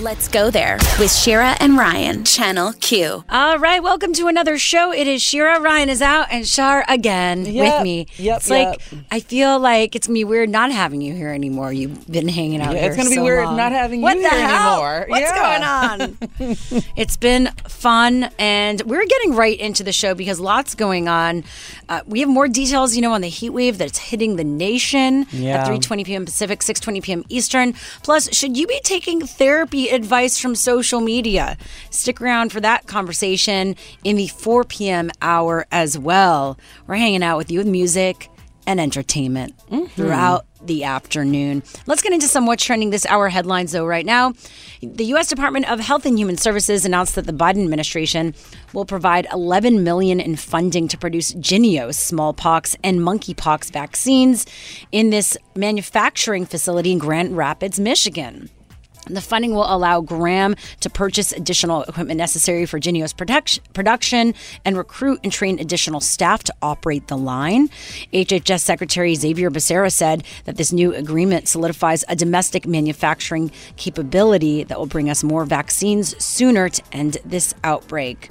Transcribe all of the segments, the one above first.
Let's go there with Shira and Ryan, Channel Q. All right, welcome to another show. It is Shira. Ryan is out and Shar again Yep, with me. yep, it's yep. like I feel like it's gonna be weird not having you here anymore. You've been hanging out Yeah, here. it's gonna be weird long. not having what you the here hell? anymore. What's Yeah. going on? it's been fun, and we're getting right into the show because lots going on. Uh, we have more details, you know, on the heat wave that's hitting the nation Yeah. at 3:20 p.m. Pacific, 6:20 p.m. Eastern. Plus, should you be taking therapy advice from social media? Stick around for that conversation in the 4 p.m. hour as well. We're hanging out with you with music and entertainment mm-hmm. throughout the afternoon. Let's get into some what's trending this hour headlines though right now. The US Department of Health and Human Services announced that the Biden administration will provide 11 million in funding to produce Jynneos, smallpox and monkeypox vaccines in this manufacturing facility in Grand Rapids, Michigan. The funding will allow Graham to purchase additional equipment necessary for production, production and recruit and train additional staff to operate the line. HHS Secretary Xavier Becerra said that this new agreement solidifies a domestic manufacturing capability that will bring us more vaccines sooner to end this outbreak.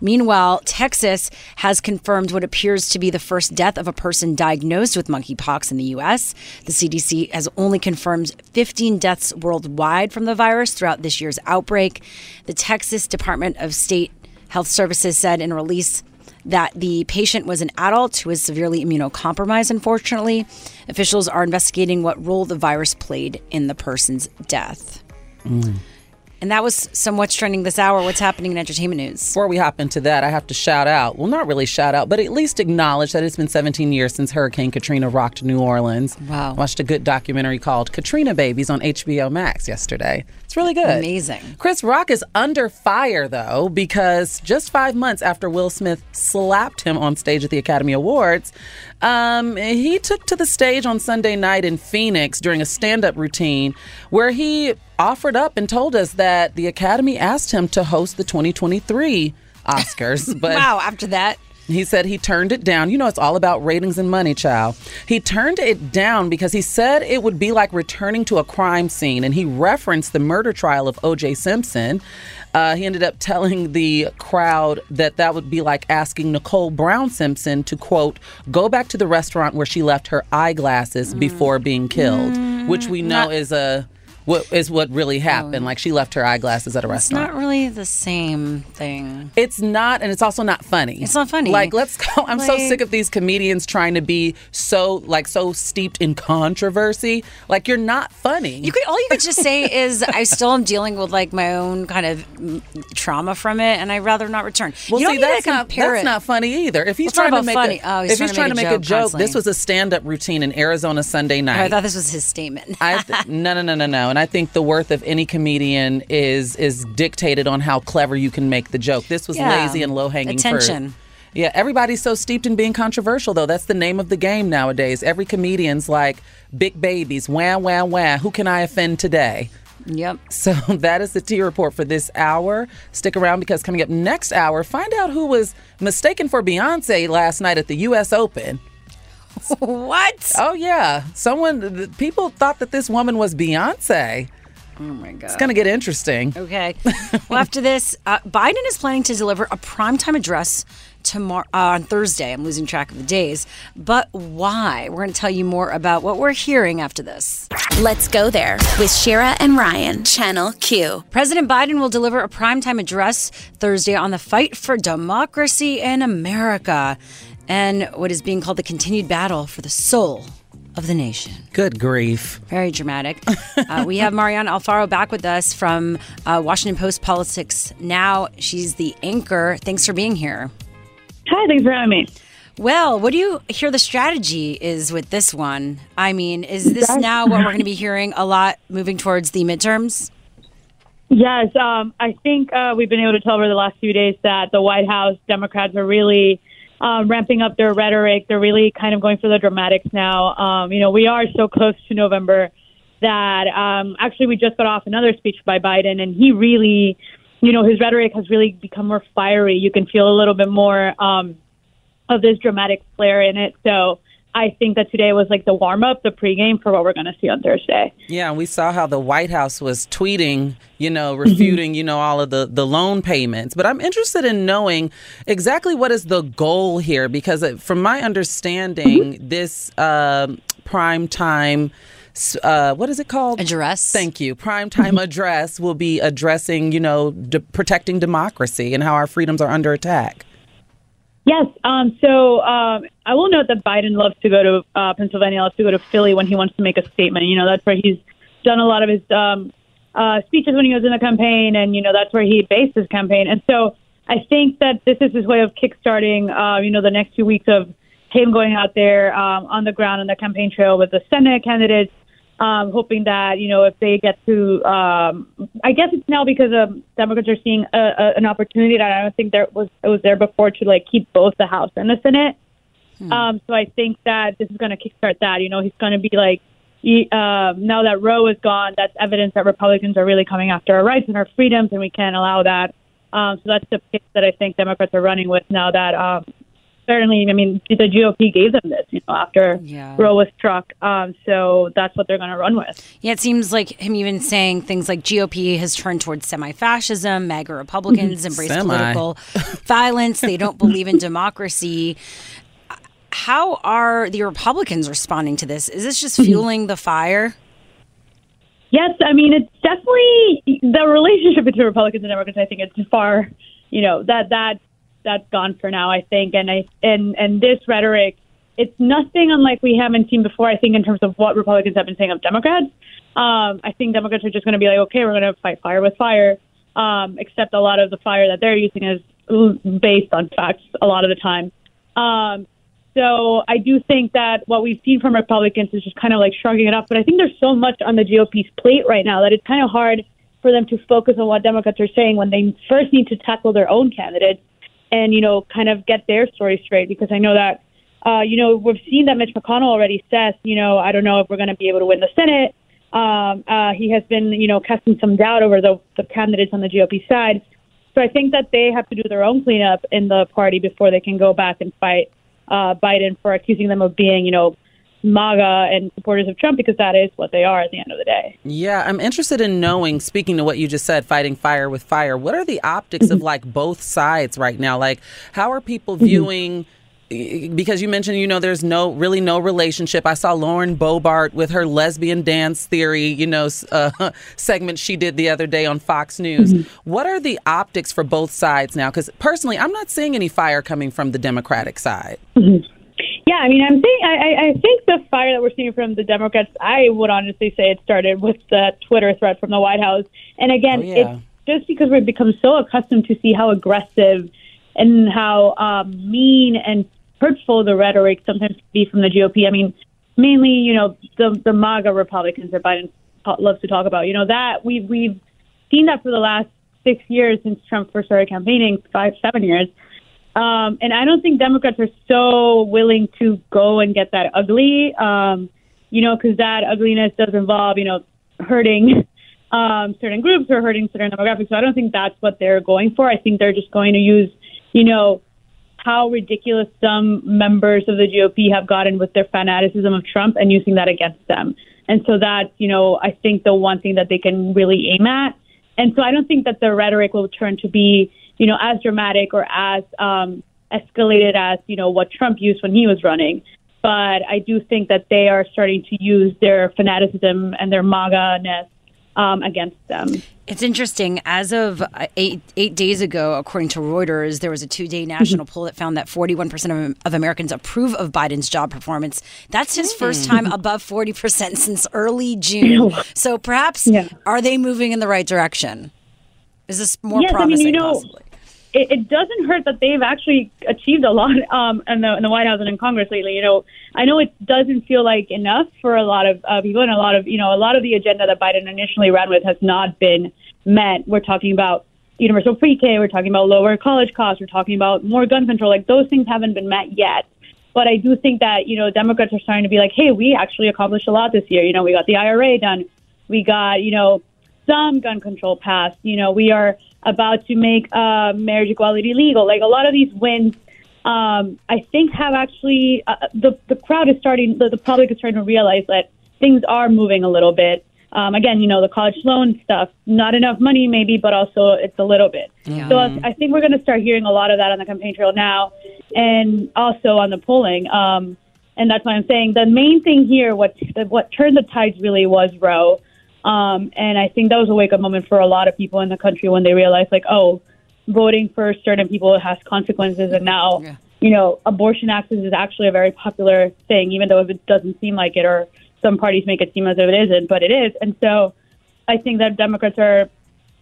Meanwhile, Texas has confirmed what appears to be the first death of a person diagnosed with monkeypox in the U.S. The CDC has only confirmed 15 deaths worldwide from the virus throughout this year's outbreak. The Texas Department of State Health Services said in a release that the patient was an adult who was severely immunocompromised, unfortunately. Officials are investigating what role the virus played in the person's death. Mm. And that was some what's trending this hour. What's happening in entertainment news? Before we hop into that, I have to shout out. Well, not really shout out, but at least acknowledge that it's been 17 years since Hurricane Katrina rocked New Orleans. Wow. Watched a good documentary called Katrina Babies on HBO Max yesterday. It's really good. Amazing. Chris Rock is under fire, though, because just five months after Will Smith slapped him on stage at the Academy Awards, um, he took to the stage on Sunday night in Phoenix during a stand up routine where he offered up and told us that the Academy asked him to host the 2023 Oscars. But wow, after that. He said he turned it down. You know, it's all about ratings and money, child. He turned it down because he said it would be like returning to a crime scene, and he referenced the murder trial of O.J. Simpson. Uh, he ended up telling the crowd that that would be like asking Nicole Brown Simpson to, quote, go back to the restaurant where she left her eyeglasses before being killed, which we know is a. What is what really happened? Like she left her eyeglasses at a restaurant. It's restaurant. not really the same thing. It's not, and it's also not funny. It's not funny. Like, let's go. I'm so Like- sick of these comedians trying to be so, like, so steeped in controversy. Like, you're not funny. You could all you could just say is I still am dealing with like my own kind of mm, trauma from it, and I'd rather not return. well, you don't see, need that's not compare that's it. not funny either. If he's trying to about make funny. a, Oh, he's if he's trying to make a joke, constantly. this was a stand-up routine in Arizona Sunday Oh, night. I thought this was his statement. I th- no no no no no, and I think the worth of any comedian is is dictated on how clever you can make the joke. This was Yeah. lazy and low hanging Attention. Yeah, everybody's so steeped in being controversial though. That's the name of the game nowadays. Every comedian's like big babies, wah wah wah. Who can I offend today? yep. So that is the T report for this hour. Stick around because coming up next hour, find out who was mistaken for Beyonce last night at the U.S. Open. What? Oh yeah, someone. the- People thought that this woman was Beyonce. Oh my God. It's going to get interesting. Okay. well, after this, uh, Biden is planning to deliver a primetime address tomorrow uh, on Thursday. I'm losing track of the days, but why? We're going to tell you more about what we're hearing after this. Let's go there with Shira and Ryan, Channel Q. President Biden will deliver a primetime address Thursday on the fight for democracy in America and what is being called the continued battle for the soul of the nation. Good grief. Very dramatic. uh, we have Mariana Alfaro back with us from uh, Washington Post Politics Now. She's the anchor. Thanks for being here. Hi, thanks for having me. Well, what do you hear the strategy is with this one? I mean, is this now what we're going to be hearing a lot moving towards the midterms? Yes, um, I think uh, we've been able to tell over the last few days that the White House Democrats are really um, ramping up their rhetoric. They're really kind of going for the dramatics now. Um, you know, we are so close to November that um, actually we just got off another speech by Biden, and he really, you know, his rhetoric has really become more fiery. You can feel a little bit more um, of this dramatic flair in it. So I think that today was like the warm up, the pregame for what we're going to see on Thursday. Yeah, and we saw how the White House was tweeting, you know, refuting, you know, all of the the loan payments. But I'm interested in knowing exactly what is the goal here, because uh, from my understanding, this uh, prime time. Uh, what is it called? Address. Thank you. Prime time address will be addressing, you know, de- protecting democracy and how our freedoms are under attack. Yes. Um, so um, I will note that Biden loves to go to uh, Pennsylvania, loves to go to Philly when he wants to make a statement. You know, that's where he's done a lot of his um, uh, speeches when he was in the campaign, and you know that's where he based his campaign. And so I think that this is his way of kickstarting, uh, you know, the next few weeks of him going out there um, on the ground on the campaign trail with the Senate candidates, um, hoping that you know if they get to, um, I guess it's now because um, Democrats are seeing a, a, an opportunity that I don't think there was it was there before to like keep both the House and the Senate. Hmm. Um, so I think that this is going to kickstart that. You know, he's going to be like, he, uh, now that Roe is gone, that's evidence that Republicans are really coming after our rights and our freedoms, and we can't allow that. Um, so that's the pitch that I think Democrats are running with now that um, certainly, I mean, the GOP gave them this, you know, after Yeah. Roe was struck. Um, so that's what they're going to run with. Yeah, it seems like him even saying things like GOP has turned towards semi-fascism, MAGA Republicans embrace Semi. political violence, they don't believe in democracy. How are the Republicans responding to this? Is this just fueling the fire? Yes, I mean, it's definitely the relationship between Republicans and Democrats. I think it's far, you know, that that that's gone for now. I think, and I and and this rhetoric, it's nothing unlike we haven't seen before. I think in terms of what Republicans have been saying of Democrats. Um, I think Democrats are just going to be like, okay, we're going to fight fire with fire. Um, except a lot of the fire that they're using is based on facts a lot of the time. Um, so I do think that what we've seen from Republicans is just kind of like shrugging it off. But I think there's so much on the GOP's plate right now that it's kind of hard for them to focus on what Democrats are saying when they first need to tackle their own candidates and, you know, kind of get their story straight. Because I know that, uh, you know, we've seen that Mitch McConnell already says, you know, I don't know if we're going to be able to win the Senate. Um, uh, he has been, you know, casting some doubt over the, the candidates on the GOP side. So I think that they have to do their own cleanup in the party before they can go back and fight uh, Biden for accusing them of being, you know, MAGA and supporters of Trump because that is what they are at the end of the day. Yeah, I'm interested in knowing, speaking to what you just said, fighting fire with fire, what are the optics of mm-hmm. like both sides right now? Like, how are people mm-hmm. viewing? Because you mentioned, you know, there's no really no relationship. I saw Lauren Boebert with her lesbian dance theory, you know, uh, segment she did the other day on Fox News. Mm-hmm. What are the optics for both sides now? Because personally, I'm not seeing any fire coming from the Democratic side. Yeah, I mean, I'm I, I- I think the fire that we're seeing from the Democrats, I would honestly say it started with the Twitter threat from the White House. And again, Oh, yeah. it's just because we've become so accustomed to see how aggressive and how um, mean and hurtful the rhetoric sometimes can be from the GOP. I mean, mainly, you know, the the MAGA Republicans that Biden loves to talk about. You know that we've we've seen that for the last six years since Trump first started campaigning, five seven years. Um, and I don't think Democrats are so willing to go and get that ugly, um, you know, because that ugliness does involve, you know, hurting um, certain groups or hurting certain demographics. So I don't think that's what they're going for. I think they're just going to use, you know, how ridiculous some members of the GOP have gotten with their fanaticism of Trump and using that against them. And so that, you know, I think the one thing that they can really aim at. And so I don't think that the rhetoric will turn to be, you know, as dramatic or as um, escalated as, you know, what Trump used when he was running. But I do think that they are starting to use their fanaticism and their MAGA-ness um, against them. It's interesting. As of uh, eight, eight days ago, according to Reuters, there was a two day national poll that found that 41% of, of Americans approve of Biden's job performance. That's his first time above 40% since early June. So perhaps, Yeah. are they moving in the right direction? Is this more Yes, I mean, promising? you know, possibly? It, it doesn't hurt that they've actually achieved a lot um, in, the, in the White House and in Congress lately. You know, I know it doesn't feel like enough for a lot of uh, people, and a lot of you know, a lot of the agenda that Biden initially ran with has not been met. We're talking about universal pre-K, we're talking about lower college costs, we're talking about more gun control. Like those things haven't been met yet. But I do think that you know Democrats are starting to be like, hey, we actually accomplished a lot this year. You know, we got the IRA done, we got you know some gun control passed. You know, we are about to make uh, marriage equality legal. Like a lot of these wins, um, I think have actually uh, the the crowd is starting, the, the public is starting to realize that things are moving a little bit. Um, again, you know, the college loan stuff, not enough money maybe, but also it's a little bit. So I, I think we're going to start hearing a lot of that on the campaign trail now, and also on the polling. Um, and that's why I'm saying the main thing here, what what turned the tides really was Roe. Um, and I think that was a wake up moment for a lot of people in the country when they realized, like, oh, voting for certain people has consequences. And now, you know, abortion access is actually a very popular thing, even though it doesn't seem like it, or some parties make it seem as if it isn't, but it is. And so I think that Democrats are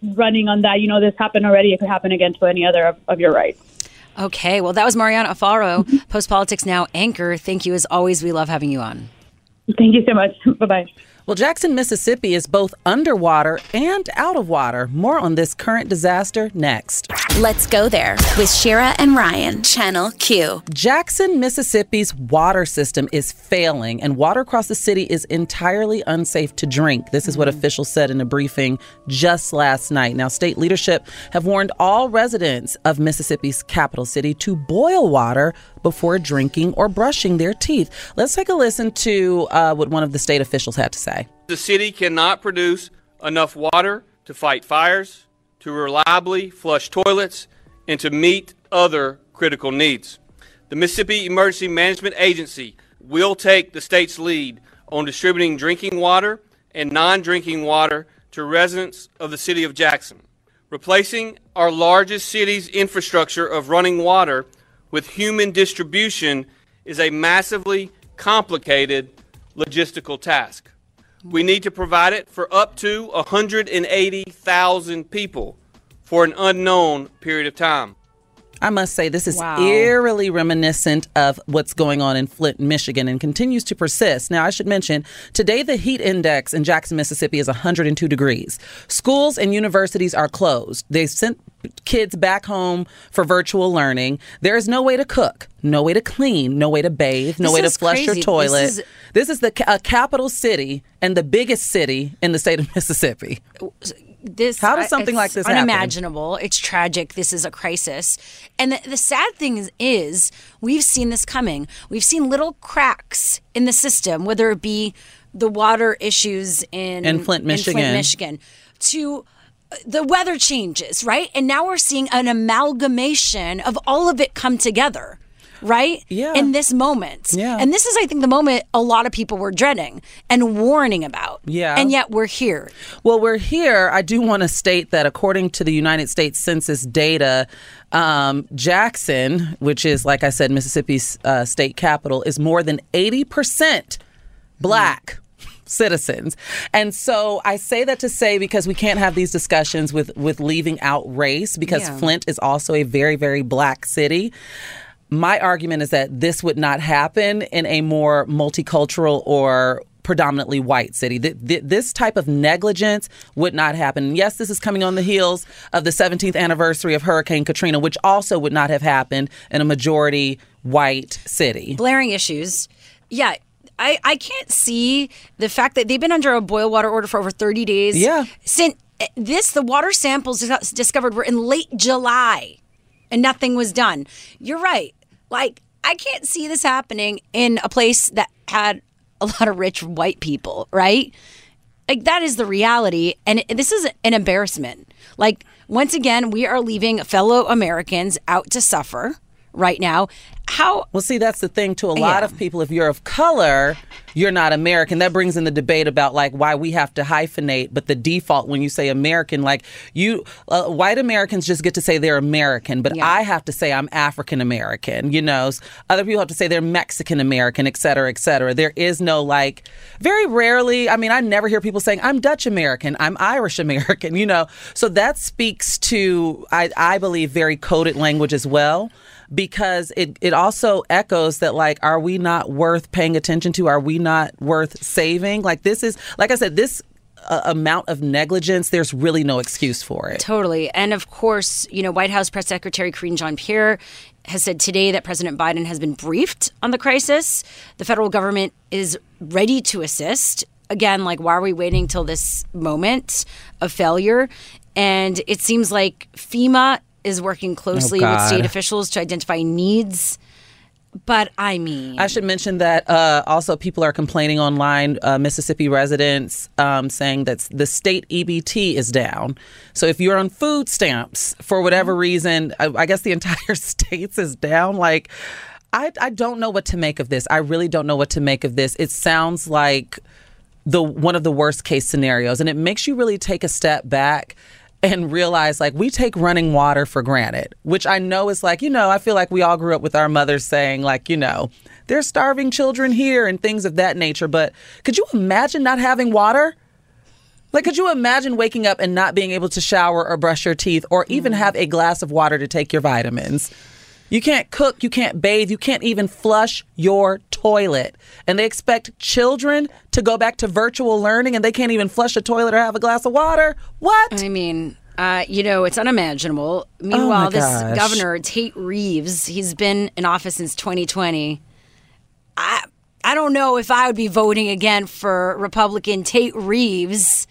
running on that. You know, this happened already. It could happen again to any other of, of your rights. Okay, well, that was Mariana Alfaro, Post Politics Now anchor. Thank you as always. We love having you on. Thank you so much. bye bye. Well, Jackson, Mississippi is both underwater and out of water. More on this current disaster next. Let's go there with Shira and Ryan, Channel Q. Jackson, Mississippi's water system is failing, and water across the city is entirely unsafe to drink. This is what mm-hmm. officials said in a briefing just last night. Now, state leadership have warned all residents of Mississippi's capital city to boil water before drinking or brushing their teeth. Let's take a listen to uh, what one of the state officials had to say. The city cannot produce enough water to fight fires, to reliably flush toilets, and to meet other critical needs. The Mississippi Emergency Management Agency will take the state's lead on distributing drinking water and non drinking water to residents of the city of Jackson. Replacing our largest city's infrastructure of running water with human distribution is a massively complicated logistical task. We need to provide it for up to 180,000 people for an unknown period of time. I must say, this is Wow. eerily reminiscent of what's going on in Flint, Michigan, and continues to persist. Now, I should mention, today the heat index in Jackson, Mississippi is 102 degrees. Schools and universities are closed. They sent kids back home for virtual learning. There is no way to cook, no way to clean, no way to bathe, no This way to flush your crazy. This toilet. is- This is the a capital city and the biggest city in the state of Mississippi. This How does something like this happen? unimaginable. It's tragic. This is a crisis. And the, the sad thing is, is we've seen this coming. We've seen little cracks in the system whether it be the water issues in In Flint, Michigan. michigan to uh, the weather changes right? And now we're seeing an amalgamation of all of it come together right Yeah. in this moment Yeah. and this is i think the moment a lot of people were dreading and warning about Yeah. and yet we're here Well, we're here. I do want to state that according to the United States Census data, um, Jackson, which is, like I said, Mississippi's uh, state capital, is more than 80% black. Citizens. And so I say that to say because we can't have these discussions with, with leaving out race because Yeah. Flint is also a very, very black city. My argument is that this would not happen in a more multicultural or predominantly white city. Th- th- this type of negligence would not happen. Yes, this is coming on the heels of the 17th anniversary of Hurricane Katrina, which also would not have happened in a majority white city. blaring issues. Yeah, I, I can't see the fact that they've been under a boil water order for over 30 days. Yeah. Since eh, this, the water samples discovered were in late July and nothing was done. You're right. Like, I can't see this happening in a place that had a lot of rich white people, right? Like that is the reality. And this is an embarrassment. Like, once again, we are leaving fellow Americans out to suffer right now. How Well, see, that's the thing to a lot Yeah. of people. If you're of color, you're not American. That brings in the debate about like why we have to hyphenate. But the default when you say American, like you, uh, white Americans just get to say they're American, but Yeah. I have to say I'm African American. You know, other people have to say they're Mexican American, et cetera, et cetera. There is no like, very rarely. I mean, I never hear people saying I'm Dutch American, I'm Irish American. You know, so that speaks to I, I believe very coded language as well because it, it also echoes that like are we not worth paying attention to are we not worth saving like this is like i said this uh, amount of negligence there's really no excuse for it Totally. And of course, you know, White House Press Secretary Karine Jean Pierre has said today that President Biden has been briefed on the crisis. The federal government is ready to assist. Again, like, why are we waiting till this moment of failure? And it seems like FEMA is working closely with state officials to identify needs. But I mean, I should mention that uh, also people are complaining online, uh, Mississippi residents um, saying that the state EBT is down. So if you're on food stamps for whatever reason, I, I guess the entire states is down. Like, I, I don't know what to make of this. I really don't know what to make of this. It sounds like the one of the worst case scenarios, and it makes you really take a step back and realize like we take running water for granted, which I know is like, you know, I feel like we all grew up with our mothers saying, like, you know, there's starving children here and things of that nature. But could you imagine not having water? Like, could you imagine waking up and not being able to shower or brush your teeth or even mm-hmm. have a glass of water to take your vitamins? You can't cook, you can't bathe, you can't even flush your toilet. And they expect children to go back to virtual learning and they can't even flush a toilet or have a glass of water? What? I mean, uh, you know, it's unimaginable. Meanwhile, this Oh gosh. governor, Tate Reeves, he's been in office since 2020. I I don't know if I would be voting again for Republican Tate Reeves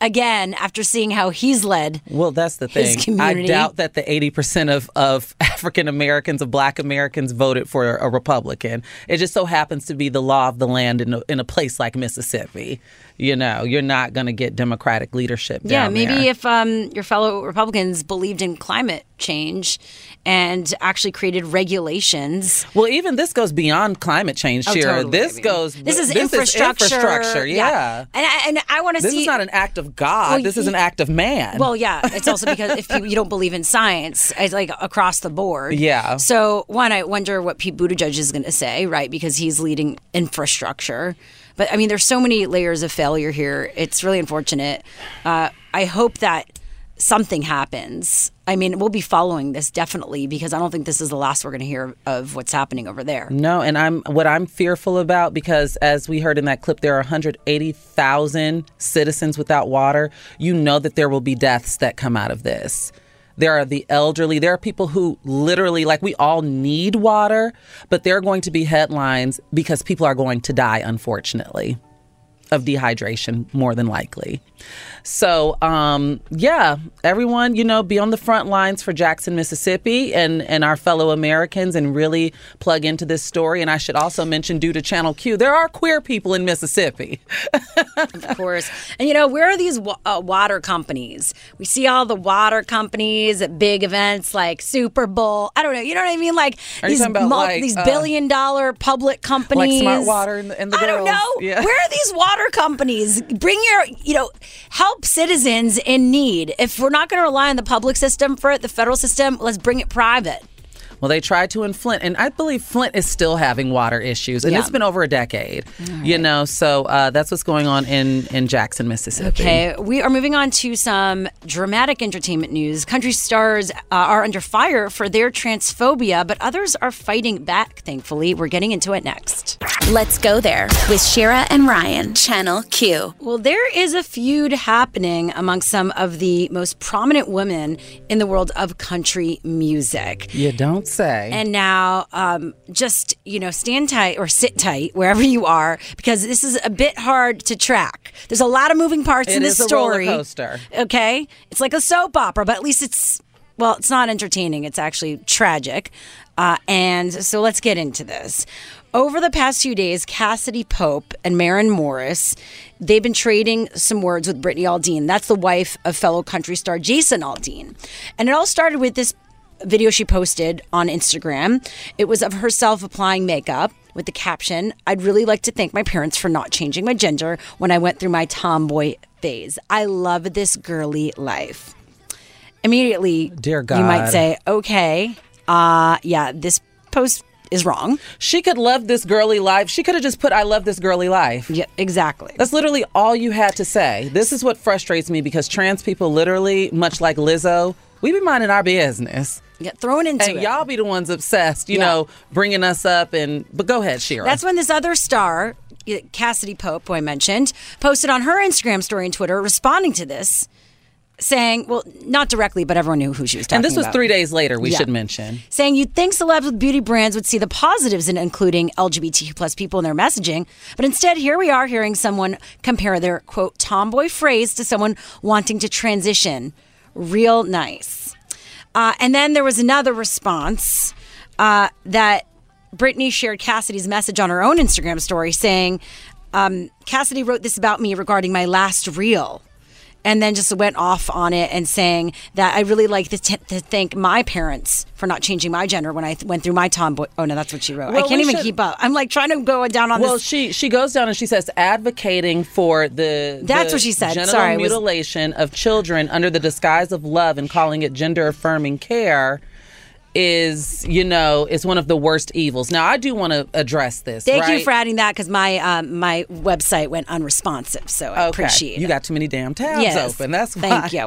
again after seeing how he's led. Well, that's the thing. I doubt that the 80% of, of African Americans, of black Americans, voted for a Republican. It just so happens to be the law of the land in a, in a place like Mississippi. You know, you're not going to get Democratic leadership. Yeah, maybe there. if um, your fellow Republicans believed in climate change and actually created regulations. Well, even this goes beyond climate change, Oh, totally. This I mean, goes. This is infrastructure. infrastructure, yeah. And I, and I want to see. This is not an act of God. Well, this is y- an act of man. Well, yeah, it's also because if people, you don't believe in science, it's like across the board. Yeah. So one, I wonder what Pete Buttigieg is going to say, right? Because he's leading infrastructure. But I mean, there's so many layers of failure here. It's really unfortunate. Uh, I hope that something happens. I mean, we'll be following this definitely because I don't think this is the last we're going to hear of what's happening over there. No, and I'm what I'm fearful about because as we heard in that clip, there are 180,000 citizens without water. You know that there will be deaths that come out of this. There are the elderly. There are people who literally, like, we all need water, but there are going to be headlines because people are going to die, unfortunately, of dehydration, more than likely. So, um, yeah, everyone, you know, be on the front lines for Jackson, Mississippi, and and our fellow Americans, and really plug into this story. And I should also mention, due to Channel Q, there are queer people in Mississippi. of course. And you know, where are these wa- uh, water companies? We see all the water companies at big events like Super Bowl. I don't know. You know what I mean? Like Are these about, like, these uh, billion dollar public companies, Like Smart Water and the- and the I don't know. Yeah. Where are these water companies? Bring your, you know, help citizens in need. If we're not going to rely on the public system for it, the federal system, let's bring it private. Well, they tried to in Flint, and I believe Flint is still having water issues, and Yeah. it's been over a decade. You know, so uh, that's what's going on in in Jackson, Mississippi. Okay, we are moving on to some dramatic entertainment news. Country stars uh, are under fire for their transphobia, but others are fighting back, thankfully. We're getting into it next. Let's go there with Shira and Ryan, Channel Q. Well, there is a feud happening among some of the most prominent women in the world of country music. You don't say. And now, um, just you know, stand tight or sit tight wherever you are because this is a bit hard to track. There's a lot of moving parts It in this is a roller story. coaster. Okay, it's like a soap opera, but at least it's well, it's not entertaining. It's actually tragic. Uh, and so let's get into this. Over the past few days, Cassadee Pope and Maren Morris, they've been trading some words with Brittany Aldean. That's the wife of fellow country star Jason Aldean. And it all started with this video she posted on Instagram. It was of herself applying makeup with the caption, I'd really like to thank my parents for not changing my gender when I went through my tomboy phase. I love this girly life. Immediately, Dear God, you might say, okay, uh, yeah, this post is wrong. She could love this girly life. She could have just put, I love this girly life. Yeah, exactly. That's literally all you had to say. This is what frustrates me because trans people literally, much like Lizzo, we be minding our business. Yeah, thrown into And it. y'all be the ones obsessed, you Yeah. know, bringing us up and but go ahead, Shira. That's when this other star, Cassadee Pope, who I mentioned, posted on her Instagram story and Twitter responding to this, saying, well, not directly, but everyone knew who she was talking about. and this was about. three days later, we Yeah. should mention. saying you'd think celebs with beauty brands would see the positives in including LGBTQ plus people in their messaging, but instead here we are hearing someone compare their quote tomboy phrase to someone wanting to transition. Real nice. Uh, and then there was another response uh, that Brittany shared Cassadee's message on her own Instagram story saying, um, Cassadee wrote this about me regarding my last reel and then just went off on it and saying that I really like to, t- to thank my parents for not changing my gender when I th- went through my tomboy. Oh no, that's what she wrote. Well, I can't even should- keep up. I'm like trying to go down on this. Well, this. she she goes down and she says advocating for the That's the what she said. genital Sorry, I was- mutilation of children under the disguise of love and calling it gender affirming care is you know is one of the worst evils. Now I do want to address this. Thank you for adding that because my um, my website went unresponsive, so I Okay. appreciate You it. got too many damn tabs Yes. open. That's why. Thank you.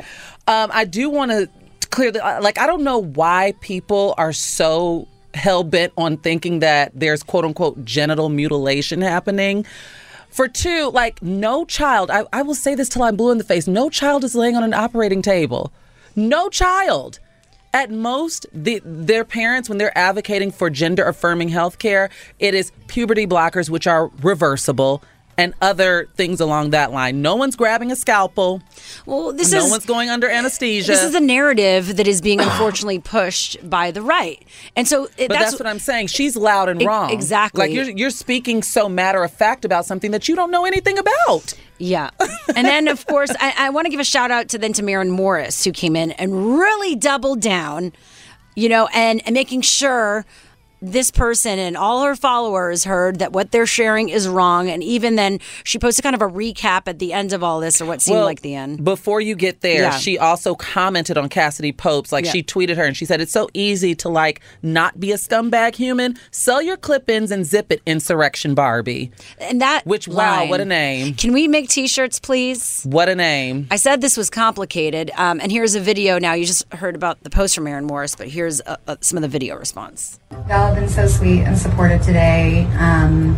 Um, I do want to clearly, like, I don't know why people are so hell bent on thinking that there's quote unquote genital mutilation happening. For two, like, no child, I, I will say this till I'm blue in the face no child is laying on an operating table. No child. At most, the, their parents, when they're advocating for gender affirming health care, it is puberty blockers, which are reversible, and other things along that line. No one's grabbing a scalpel. well, this no is one's going under anesthesia. this is a narrative that is being unfortunately pushed by the right, and so it, but that's, what I'm saying. She's loud and E- wrong. exactly. Like you're you're speaking so matter of fact about something that you don't know anything about. Yeah. And then, of course, I, I want to give a shout out to then to Maren Morris, who came in and really doubled down, you know, and, and making sure this person and all her followers heard that what they're sharing is wrong. And even then, she posted kind of a recap at the end of all this, or what seemed Well, like the end. Before you get there, Yeah. she also commented on Cassadee Pope's. Like Yeah. she tweeted her and she said, It's so easy to like not be a scumbag human. Sell your clip ins and zip it, Insurrection Barbie. And that Which, wow, what a name. Can we make T-shirts, please? What a name. I said this was complicated, um, and here's a video. Now you just heard about the post from Maren Morris, but here's uh, uh, some of the video response. Y'all have been so sweet and supportive today um,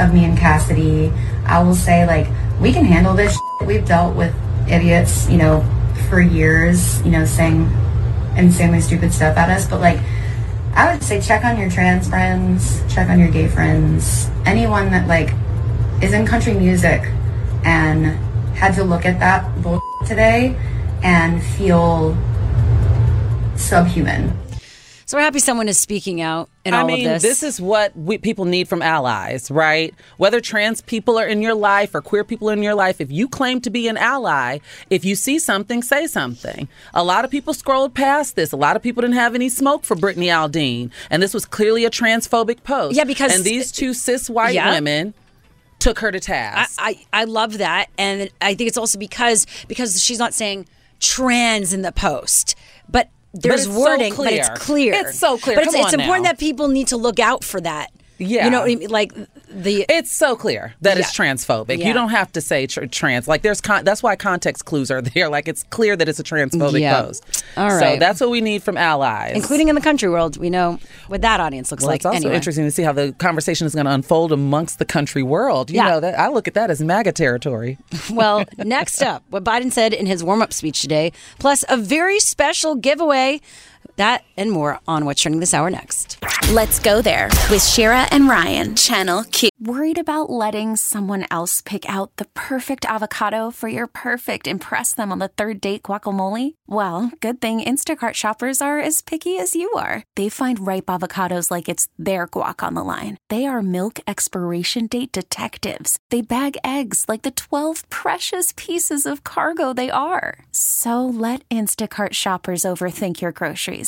of me and Cassadee. I will say, like, we can handle this. shit. We've dealt with idiots, you know, for years, you know, saying insanely stupid stuff at us. But, like, I would say check on your trans friends, check on your gay friends, anyone that, like, is in country music and had to look at that bull today and feel subhuman. So we're happy someone is speaking out in I all mean, of this. This is what we, people need from allies, right? Whether trans people are in your life or queer people are in your life, if you claim to be an ally, if you see something, say something. A lot of people scrolled past this. A lot of people didn't have any smoke for Brittany Aldean, and this was clearly a transphobic post. Yeah, because- and these two cis white Yeah. women took her to I, task. I, I love that, and I think it's also because because she's not saying trans in the post, but there's it's so wording, but it's clear. It's so clear. But it's, Come it's on important now. that people need to look out for that. Yeah. you know, what I mean? like the It's so clear that it's transphobic. Yeah. You don't have to say tr- trans. Like there's con- that's why context clues are there. Like it's clear that it's a transphobic Yeah. post. All So that's what we need from allies. including in the country world. We know what that audience looks well, like. it's also anyway. interesting to see how the conversation is going to unfold amongst the country world. You Yeah. know that I look at that as MAGA territory. Well, next up, what Biden said in his warm up speech today, plus a very special giveaway. That and more on what's trending this hour next. Let's go there with Shira and Ryan, Channel Q. Worried about letting someone else pick out the perfect avocado for your perfect impress them on the third date guacamole? Well, good thing Instacart shoppers are as picky as you are. They find ripe avocados like it's their guac on the line. They are milk expiration date detectives. They bag eggs like the 12 precious pieces of cargo they are. So let Instacart shoppers overthink your groceries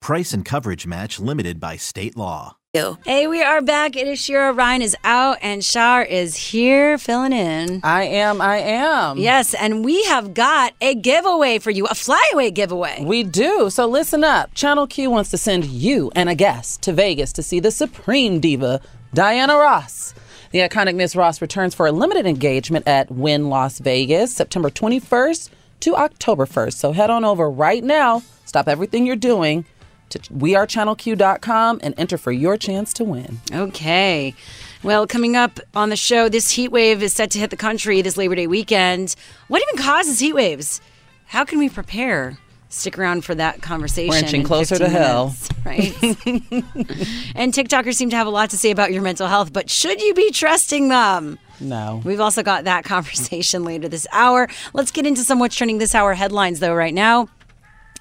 Price and coverage match limited by state law. Hey, we are back. It is Shira. Ryan is out, and Shar is here filling in. I am, I am. Yes, and we have got a giveaway for you, a flyaway giveaway. We do. So listen up. Channel Q wants to send you and a guest to Vegas to see the supreme diva, Diana Ross. The iconic Miss Ross returns for a limited engagement at Wynn Las Vegas, September 21st to October 1st. So head on over right now, stop everything you're doing to wearechannelq.com and enter for your chance to win. Okay. Well, coming up on the show, this heat wave is set to hit the country this Labor Day weekend. What even causes heat waves? How can we prepare? Stick around for that conversation. We're inching in closer to 15 hell. minutes, right? and TikTokers seem to have a lot to say about your mental health, but should you be trusting them? No. We've also got that conversation later this hour. Let's get into some what's trending this hour headlines, though, right now.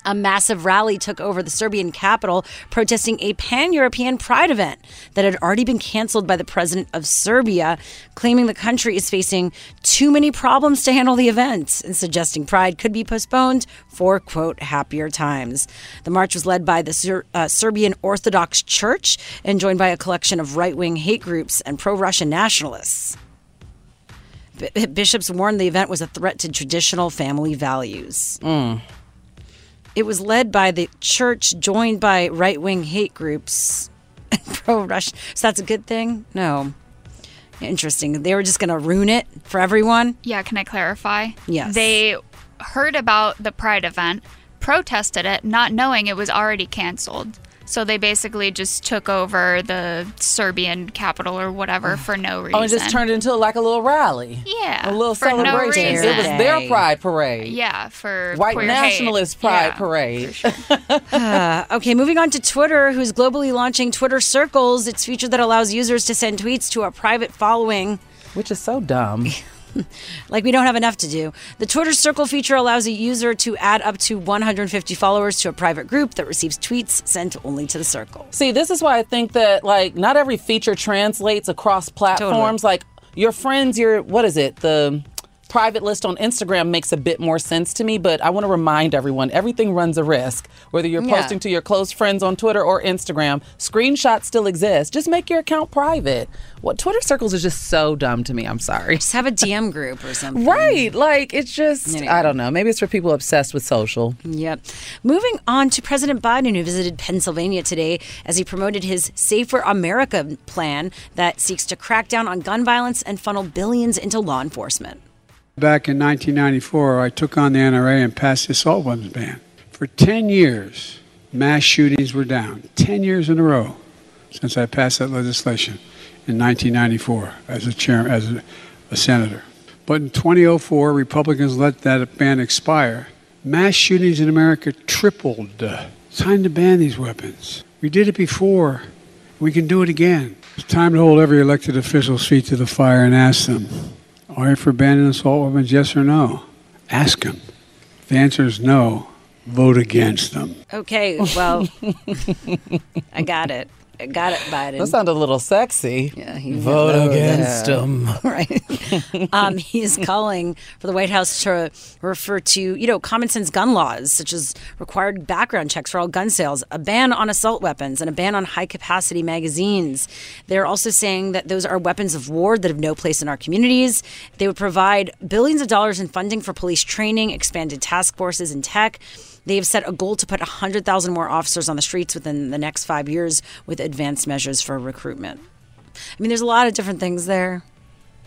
A massive rally took over the Serbian capital, protesting a pan European pride event that had already been canceled by the president of Serbia, claiming the country is facing too many problems to handle the event and suggesting pride could be postponed for, quote, happier times. The march was led by the Ser- uh, Serbian Orthodox Church and joined by a collection of right wing hate groups and pro Russian nationalists. B- Bishops warned the event was a threat to traditional family values. It was led by the church, joined by right wing hate groups pro Russian. So that's a good thing? No. Interesting. They were just going to ruin it for everyone. Yeah, can I clarify? Yes. They heard about the Pride event, protested it, not knowing it was already canceled. So they basically just took over the Serbian capital or whatever for no reason. Oh, it just turned into like a little rally. Yeah, A little for no celebration. it was their pride parade. Yeah, for White nationalist hate. pride Yeah, parade. for sure. Uh, okay, moving on to Twitter, who's globally launching Twitter Circles. It's a feature that allows users to send tweets to a private following. Which is so dumb. Like we don't have enough to do. The Twitter Circle feature allows a user to add up to 150 followers to a private group that receives tweets sent only to the circle. See, this is why I think that like not every feature translates across platforms. Like your friends, your what is it? The private list on Instagram makes a bit more sense to me, but I want to remind everyone everything runs a risk. Whether you're Yeah. posting to your close friends on Twitter or Instagram, screenshots still exist. Just make your account private. What Twitter circles is just so dumb to me. I'm sorry. Just have a DM group or something. Right. Like it's just Anyway. I don't know. Maybe it's for people obsessed with social. Yep. Moving on to President Biden, who visited Pennsylvania today as he promoted his Safer America plan that seeks to crack down on gun violence and funnel billions into law enforcement. Back in 1994, I took on the NRA and passed the assault weapons ban. For 10 years, mass shootings were down. 10 years in a row since I passed that legislation in 1994 as a chair, as a, a senator. But in 2004, Republicans let that ban expire. Mass shootings in America tripled. It's time to ban these weapons. We did it before. We can do it again. It's time to hold every elected official's feet to the fire and ask them, are you for banning assault weapons, yes or no? Ask them. If the answer is no, vote against them. Okay, well, I got it. Got it, Biden. That sounded a little sexy. Yeah, he Vote against them. right. um, he is calling for the White House to refer to, you know, common sense gun laws, such as required background checks for all gun sales, a ban on assault weapons, and a ban on high capacity magazines. They're also saying that those are weapons of war that have no place in our communities. They would provide billions of dollars in funding for police training, expanded task forces, and tech. They have set a goal to put 100,000 more officers on the streets within the next five years with advanced measures for recruitment. I mean, there's a lot of different things there.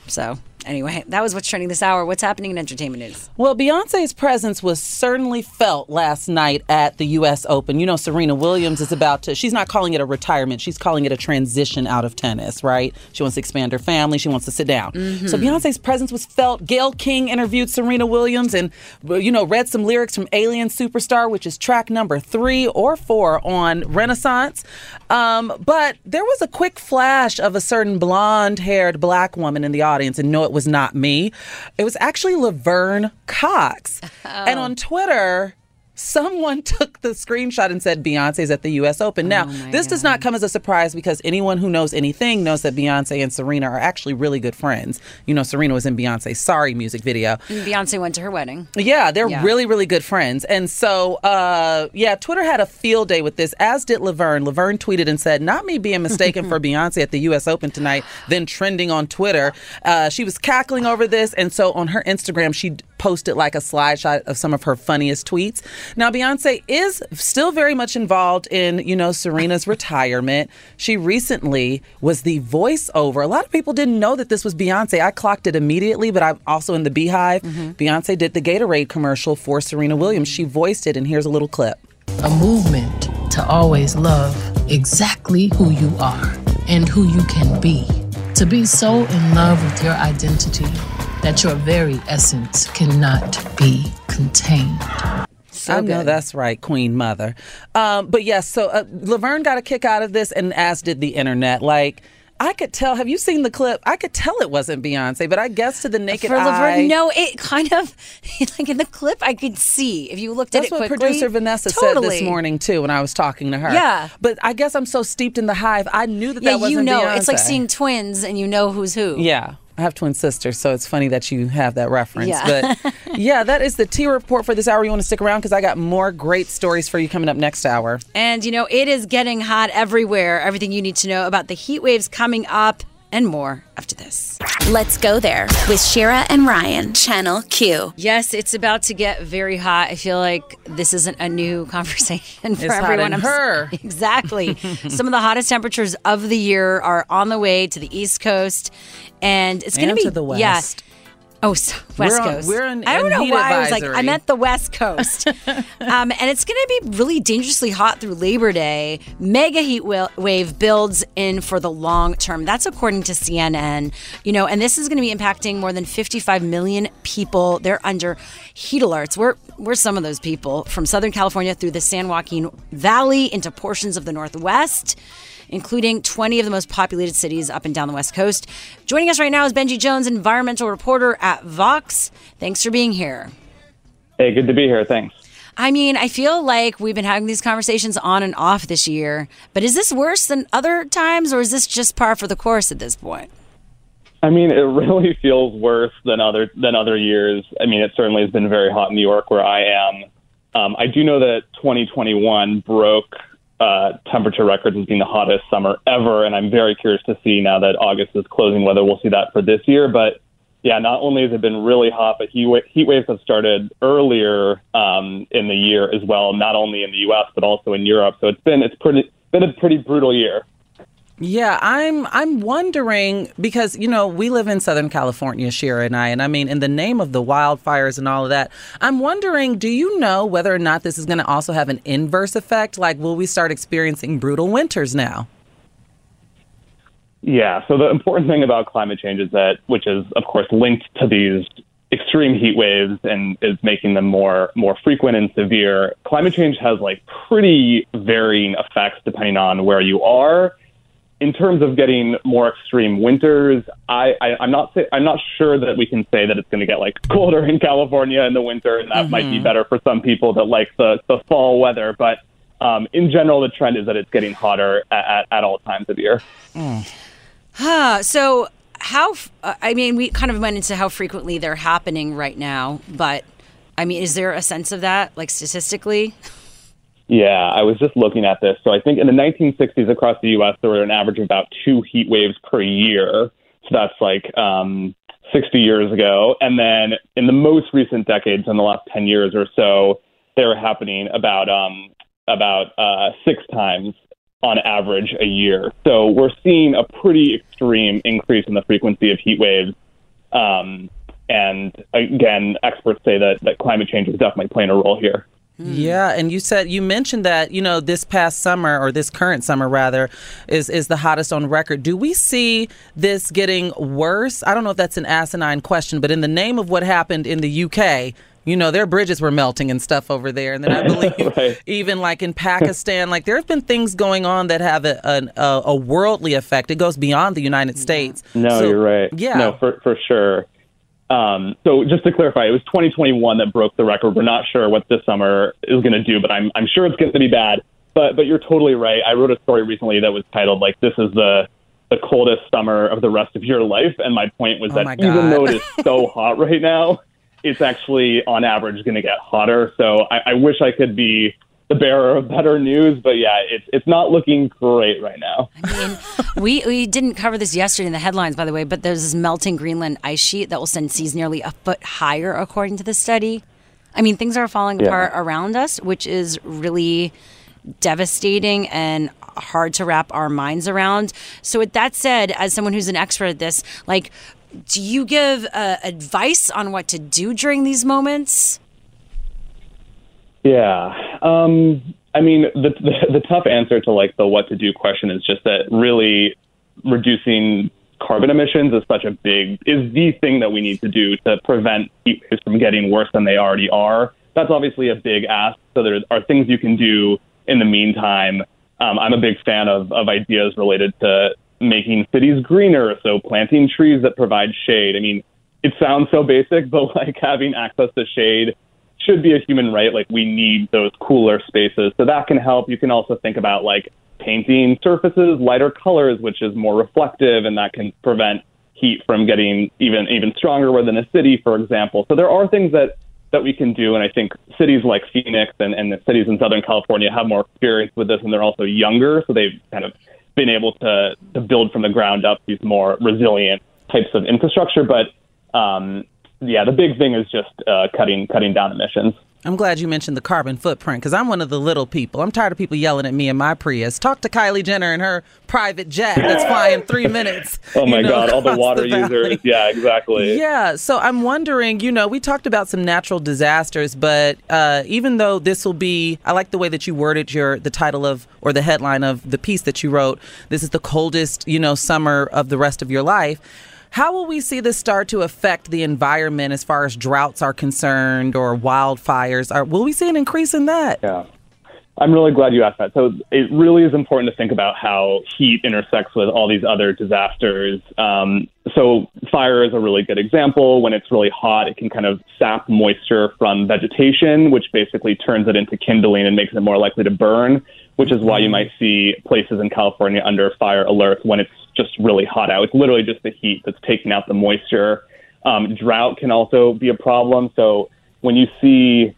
So, anyway, that was what's trending this hour. What's happening in entertainment news? Well, Beyonce's presence was certainly felt last night at the U.S. Open. You know, Serena Williams is about to, she's not calling it a retirement, she's calling it a transition out of tennis, right? She wants to expand her family, she wants to sit down. So, Beyonce's presence was felt. Gayle King interviewed Serena Williams and, you know, read some lyrics from Alien Superstar, which is track number three or four on Renaissance. Um, but there was a quick flash of a certain blonde haired black woman in the audience, and no, it was not me. It was actually Laverne Cox. And oh. on Twitter, someone took the screenshot and said Beyonce's at the US Open. Now, this does not come as a surprise because anyone who knows anything knows that Beyonce and Serena are actually really good friends. You know, Serena was in Beyonce's Sorry music video. And Beyonce went to her wedding. Yeah, they're Yeah. really, really good friends. And so, uh, yeah, Twitter had a field day with this, as did Laverne. Laverne tweeted and said, Not me being mistaken for Beyonce at the US Open tonight, then trending on Twitter. Uh, she was cackling over this. And so on her Instagram, she posted like a slideshot of some of her funniest tweets. Now, Beyonce is still very much involved in, you know, Serena's retirement. She recently was the voiceover. A lot of people didn't know that this was Beyonce. I clocked it immediately, but I'm also in the BeyHive. Mm-hmm. Beyonce did the Gatorade commercial for Serena Williams. She voiced it, and here's a little clip. a movement to always love exactly who you are and who you can be. To be so in love with your identity that your very essence cannot be contained. I know that's right, Queen Mother. Um, but yes, so uh, Laverne got a kick out of this, and as did the internet. Like, I could tell. Have you seen the clip? I could tell it wasn't Beyonce, but I guess to the naked For eye, no, it kind of, like in the clip, I could see if you looked at it That's what quickly. producer Vanessa said this morning too when I was talking to her. Yeah. but I guess I'm so steeped in the hive. I knew that Yeah, that wasn't you know, it's like seeing twins and you know who's who. Yeah. I have twin sisters, so it's funny that you have that reference. Yeah. But yeah, that is the T report for this hour. You want to stick around because I got more great stories for you coming up next hour. And you know, it is getting hot everywhere. Everything you need to know about the heat waves coming up and more after this. Let's go there with Shira and Ryan, Channel Q. Yes, it's about to get very hot. I feel like this isn't a new conversation for It's everyone. in I'm her. Exactly. Some of the hottest temperatures of the year are on the way to the East Coast, and it's going to be to the yeah. Oh, so West We're on- Coast. we're in- I don't know why I was like I advisory. meant the West Coast, um, and it's going to be really dangerously hot through Labor Day. Mega heat wa- wave builds in for the long term. That's according to CNN. You know, and this is going to be impacting more than 55 million people. They're under heat alerts. We're we're some of those people from Southern California through the San Joaquin Valley into portions of the Northwest including 20 of the most populated cities up and down the West Coast. Joining us right now is Benji Jones, environmental reporter at Vox. Thanks for being here. Hey, good to be here. Thanks. I mean, I feel like we've been having these conversations on and off this year, but is this worse than other times or is this just par for the course at this point? I mean, it really feels worse than other than other years. I mean, it certainly has been very hot in New York where I am. Um, I do know that 2021 broke uh, temperature records as being the hottest summer ever, and I'm very curious to see now that August is closing whether we'll see that for this year. But yeah, not only has it been really hot, but heat, heat waves have started earlier um, in the year as well, not only in the U.S. but also in Europe. So it's been it's pretty been a pretty brutal year. Yeah, I'm I'm wondering because you know we live in Southern California, Shira and I, and I mean in the name of the wildfires and all of that, I'm wondering, do you know whether or not this is going to also have an inverse effect? Like, will we start experiencing brutal winters now? Yeah. So the important thing about climate change is that, which is of course linked to these extreme heat waves and is making them more more frequent and severe. Climate change has like pretty varying effects depending on where you are in terms of getting more extreme winters, I, I am not say, I'm not sure that we can say that it's going to get like colder in California in the winter, and that mm-hmm. might be mm-hmm. better for some people that like the the fall weather. But um, in general, the trend is that it's getting hotter at, at, at all times of year. Mm. Huh. So how? Uh, I mean, we kind of went into how frequently they're happening right now, but I mean, is there a sense of that, like statistically? Yeah, I was just looking at this. So I think in the 1960s across the U.S., there were an average of about two heat waves per year. So that's like um, 60 years ago. And then in the most recent decades, in the last 10 years or so, they were happening about um, about uh, six times on average a year. So we're seeing a pretty extreme increase in the frequency of heat waves. Um, and again, experts say that, that climate change is definitely playing a role here. Hmm. Yeah, and you said you mentioned that you know this past summer or this current summer rather is is the hottest on record. Do we see this getting worse? I don't know if that's an asinine question, but in the name of what happened in the UK, you know their bridges were melting and stuff over there, and then I believe right. even like in Pakistan, like there have been things going on that have a, a, a worldly effect. It goes beyond the United States. No, so, you're right. Yeah, no, for for sure. Um, so just to clarify, it was 2021 that broke the record. We're not sure what this summer is going to do, but I'm I'm sure it's going to be bad. But but you're totally right. I wrote a story recently that was titled like "This is the the coldest summer of the rest of your life," and my point was oh that even though it is so hot right now, it's actually on average going to get hotter. So I, I wish I could be the bearer of better news, but yeah, it's it's not looking great right now. I mean, we we didn't cover this yesterday in the headlines, by the way, but there's this melting Greenland ice sheet that will send seas nearly a foot higher, according to the study. I mean, things are falling yeah. apart around us, which is really devastating and hard to wrap our minds around. So, with that said, as someone who's an expert at this, like, do you give uh, advice on what to do during these moments? Yeah. Um, I mean, the, the, the tough answer to like the what to do question is just that really reducing carbon emissions is such a big is the thing that we need to do to prevent heat waves from getting worse than they already are. That's obviously a big ask. So there are things you can do in the meantime. Um, I'm a big fan of, of ideas related to making cities greener, so planting trees that provide shade. I mean, it sounds so basic, but like having access to shade should be a human right. Like we need those cooler spaces. So that can help. You can also think about like painting surfaces lighter colors, which is more reflective and that can prevent heat from getting even even stronger within a city, for example. So there are things that that we can do and I think cities like Phoenix and, and the cities in Southern California have more experience with this and they're also younger, so they've kind of been able to to build from the ground up these more resilient types of infrastructure. But um, yeah, the big thing is just uh, cutting cutting down emissions. I'm glad you mentioned the carbon footprint because I'm one of the little people. I'm tired of people yelling at me in my Prius. Talk to Kylie Jenner and her private jet that's flying three minutes. oh my know, God, all the water the users. Yeah, exactly. Yeah, so I'm wondering, you know, we talked about some natural disasters, but uh, even though this will be, I like the way that you worded your the title of or the headline of the piece that you wrote. This is the coldest, you know, summer of the rest of your life how will we see this start to affect the environment as far as droughts are concerned or wildfires? Are, will we see an increase in that? Yeah. I'm really glad you asked that. So it really is important to think about how heat intersects with all these other disasters. Um, so fire is a really good example. When it's really hot, it can kind of sap moisture from vegetation, which basically turns it into kindling and makes it more likely to burn, which is why you might see places in California under fire alerts when it's just really hot out. It's literally just the heat that's taking out the moisture. Um, drought can also be a problem. So when you see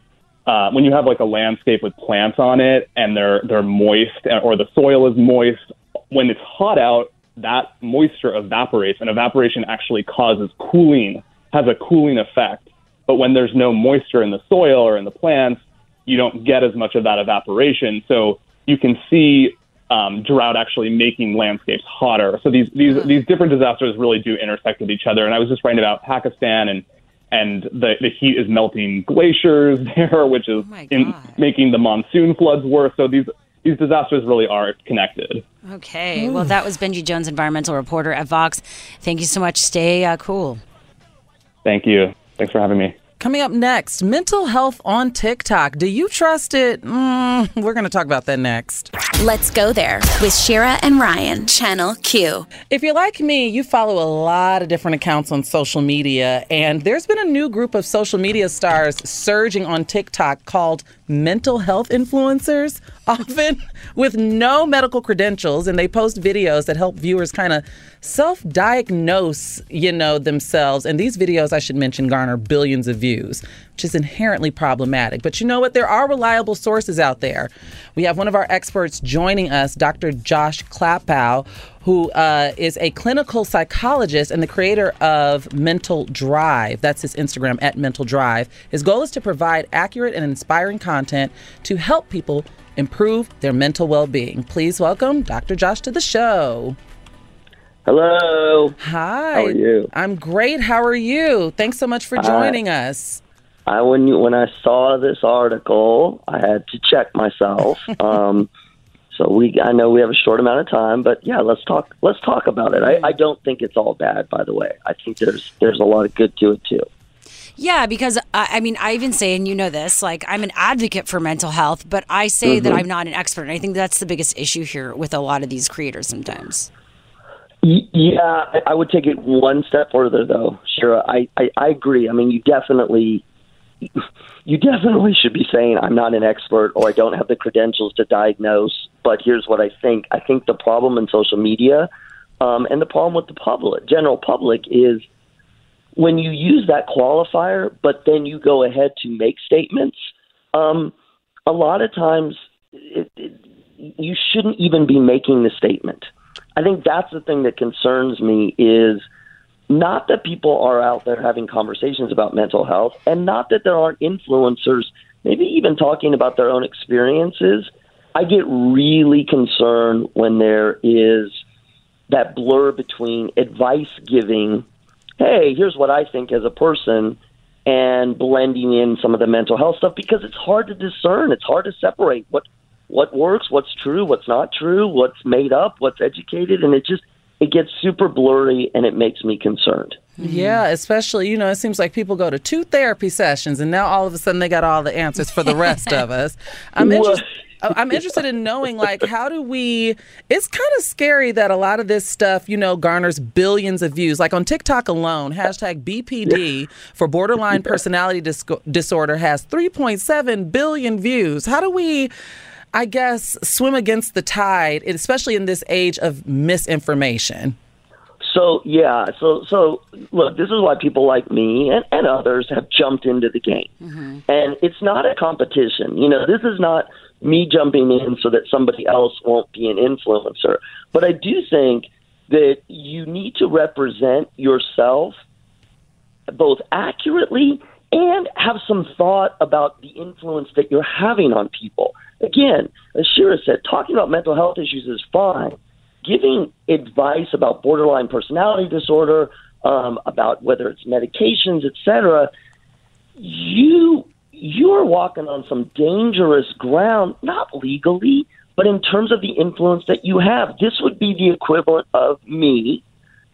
uh, when you have like a landscape with plants on it and they're they're moist or the soil is moist, when it's hot out, that moisture evaporates, and evaporation actually causes cooling, has a cooling effect. But when there's no moisture in the soil or in the plants, you don't get as much of that evaporation. So you can see um, drought actually making landscapes hotter. So these these these different disasters really do intersect with each other. And I was just writing about Pakistan and and the the heat is melting glaciers there, which is in, making the monsoon floods worse. So these these disasters really are connected. Okay. Well, that was Benji Jones, environmental reporter at Vox. Thank you so much. Stay uh, cool. Thank you. Thanks for having me. Coming up next, mental health on TikTok. Do you trust it? Mm, we're going to talk about that next. Let's go there with Shira and Ryan, Channel Q. If you're like me, you follow a lot of different accounts on social media, and there's been a new group of social media stars surging on TikTok called mental health influencers, often with no medical credentials, and they post videos that help viewers kind of self-diagnose, you know, themselves. And these videos, I should mention, garner billions of views, which is inherently problematic. But you know what? There are reliable sources out there. We have one of our experts joining us, Dr. Josh Klapow, who uh, is a clinical psychologist and the creator of Mental Drive. That's his Instagram at Mental Drive. His goal is to provide accurate and inspiring content to help people improve their mental well being. Please welcome Dr. Josh to the show. Hello. Hi. How are you? I'm great. How are you? Thanks so much for joining us. I when you, when I saw this article, I had to check myself. um, so we I know we have a short amount of time, but yeah, let's talk. Let's talk about it. I, I don't think it's all bad, by the way. I think there's there's a lot of good to it too. Yeah, because uh, I mean, I even say, and you know this, like I'm an advocate for mental health, but I say that Mhm. I'm not an expert. And I think that's the biggest issue here with a lot of these creators sometimes. Yeah, I- I would take it one step further, though. Sure, I, I, I agree. I mean, you definitely, you definitely should be saying I'm not an expert or I don't have the credentials to diagnose. But here's what I think. I think the problem in social media, um, and the problem with the public, general public, is when you use that qualifier, but then you go ahead to make statements. Um, a lot of times, it, it, you shouldn't even be making the statement. I think that's the thing that concerns me is not that people are out there having conversations about mental health and not that there aren't influencers maybe even talking about their own experiences. I get really concerned when there is that blur between advice giving, hey, here's what I think as a person, and blending in some of the mental health stuff because it's hard to discern. It's hard to separate what what works, what's true, what's not true, what's made up, what's educated, and it just it gets super blurry and it makes me concerned. Mm-hmm. Yeah, especially, you know, it seems like people go to two therapy sessions and now all of a sudden they got all the answers for the rest of us. I'm interested. Oh, I'm interested in knowing, like, how do we? It's kind of scary that a lot of this stuff, you know, garners billions of views. Like on TikTok alone, hashtag BPD for borderline personality dis- disorder has 3.7 billion views. How do we, I guess, swim against the tide, especially in this age of misinformation? So yeah, so so look, this is why people like me and, and others have jumped into the game. Mm-hmm. And it's not a competition. You know, this is not me jumping in so that somebody else won't be an influencer. But I do think that you need to represent yourself both accurately and have some thought about the influence that you're having on people. Again, as Shira said, talking about mental health issues is fine. Giving advice about borderline personality disorder, um, about whether it's medications, etc., you you're walking on some dangerous ground, not legally, but in terms of the influence that you have. This would be the equivalent of me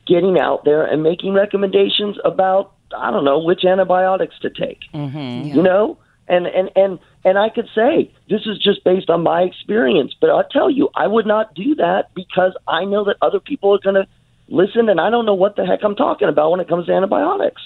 getting out there and making recommendations about I don't know which antibiotics to take. Mm-hmm. You know, and and and and I could say this is just based on my experience, but I'll tell you, I would not do that because I know that other people are going to listen, and I don't know what the heck I'm talking about when it comes to antibiotics.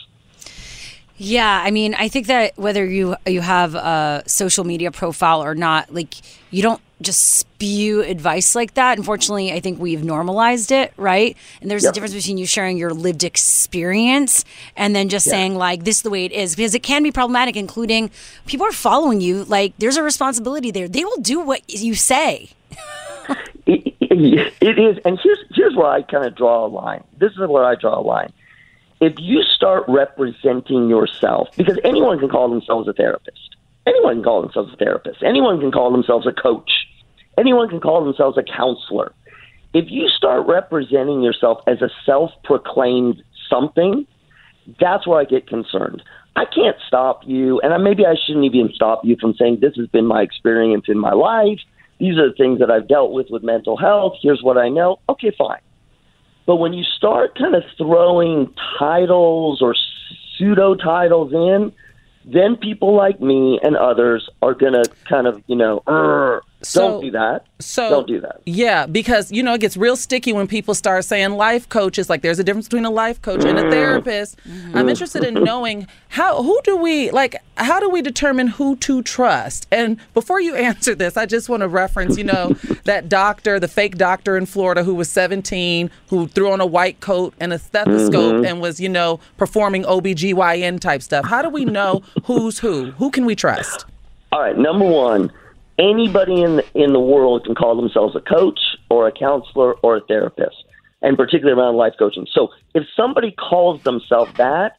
Yeah, I mean, I think that whether you you have a social media profile or not, like you don't just spew advice like that. Unfortunately, I think we've normalized it, right? And there's a difference between you sharing your lived experience and then just Yeah. saying like this is the way it is because it can be problematic including people are following you, like there's a responsibility there. They will do what you say. It, it, it is, and here's here's where I kind of draw a line. This is where I draw a line. If you start representing yourself, because anyone can call themselves a therapist, anyone can call themselves a therapist, anyone can call themselves a coach, anyone can call themselves a counselor. If you start representing yourself as a self-proclaimed something, that's where I get concerned. I can't stop you, and I, maybe I shouldn't even stop you from saying this has been my experience in my life. These are the things that I've dealt with with mental health. Here's what I know. Okay, fine. But when you start kind of throwing titles or pseudo titles in, then people like me and others are going to kind of, you know, "Urgh, So- don't do that. So don't do that. Yeah, because you know it gets real sticky when people start saying life coaches. Like there's a difference between a life coach and a therapist. I'm interested in knowing how who do we like how do we determine who to trust? And before you answer this, I just want to reference, you know, that doctor, the fake doctor in Florida who was 17, who threw on a white coat and a stethoscope Mhm. and was, you know, performing OBGYN type stuff. How do we know who's who? Who can we trust? All right, number one, anybody in the, in the world can call themselves a coach or a counselor or a therapist, and particularly around life coaching. So if somebody calls themselves that,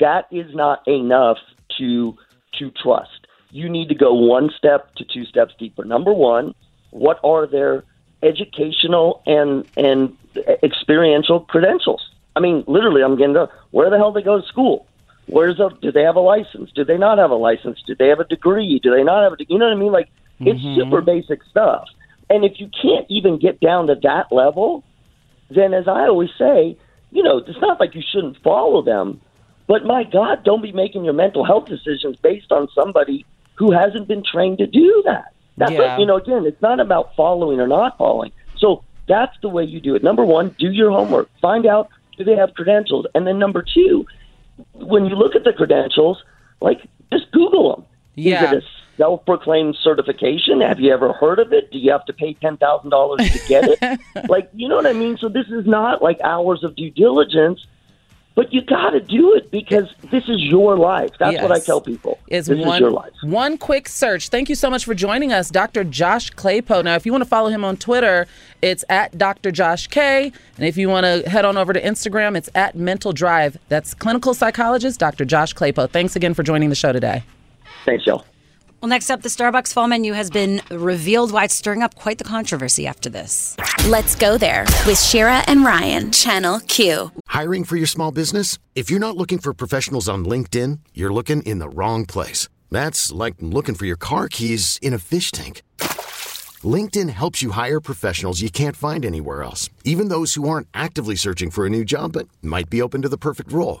that is not enough to to trust. You need to go one step to two steps deeper. Number one, what are their educational and and experiential credentials? I mean, literally, I'm getting to where the hell they go to school. Where's a? Do they have a license? Do they not have a license? Do they have a degree? Do they not have a? You know what I mean? Like it's Mhm. super basic stuff. And if you can't even get down to that level, then as I always say, you know, it's not like you shouldn't follow them, but my God, don't be making your mental health decisions based on somebody who hasn't been trained to do that. That's Yeah. like, you know, again, it's not about following or not following. So that's the way you do it. Number one, do your homework. Find out do they have credentials, and then number two, when you look at the credentials, like just Google them. Yeah. Is it a self-proclaimed certification? Have you ever heard of it? Do you have to pay ten thousand dollars to get it? like, you know what I mean? So this is not like hours of due diligence, but you got to do it because this is your life. That's what I tell people. is this one is your life. one quick search. Thank you so much for joining us, Dr. Josh Klapow. Now, if you want to follow him on Twitter, it's at Dr. Josh K. And if you want to head on over to Instagram, it's at Mental Drive. That's clinical psychologist Dr. Josh Klapow. Thanks again for joining the show today. Thanks, y'all. Well, next up, the Starbucks fall menu has been revealed. Why it's stirring up quite the controversy after this. Let's go there with Shira and Ryan, Channel Q. Hiring for your small business? If you're not looking for professionals on LinkedIn, you're looking in the wrong place. That's like looking for your car keys in a fish tank. LinkedIn helps you hire professionals you can't find anywhere else, even those who aren't actively searching for a new job but might be open to the perfect role.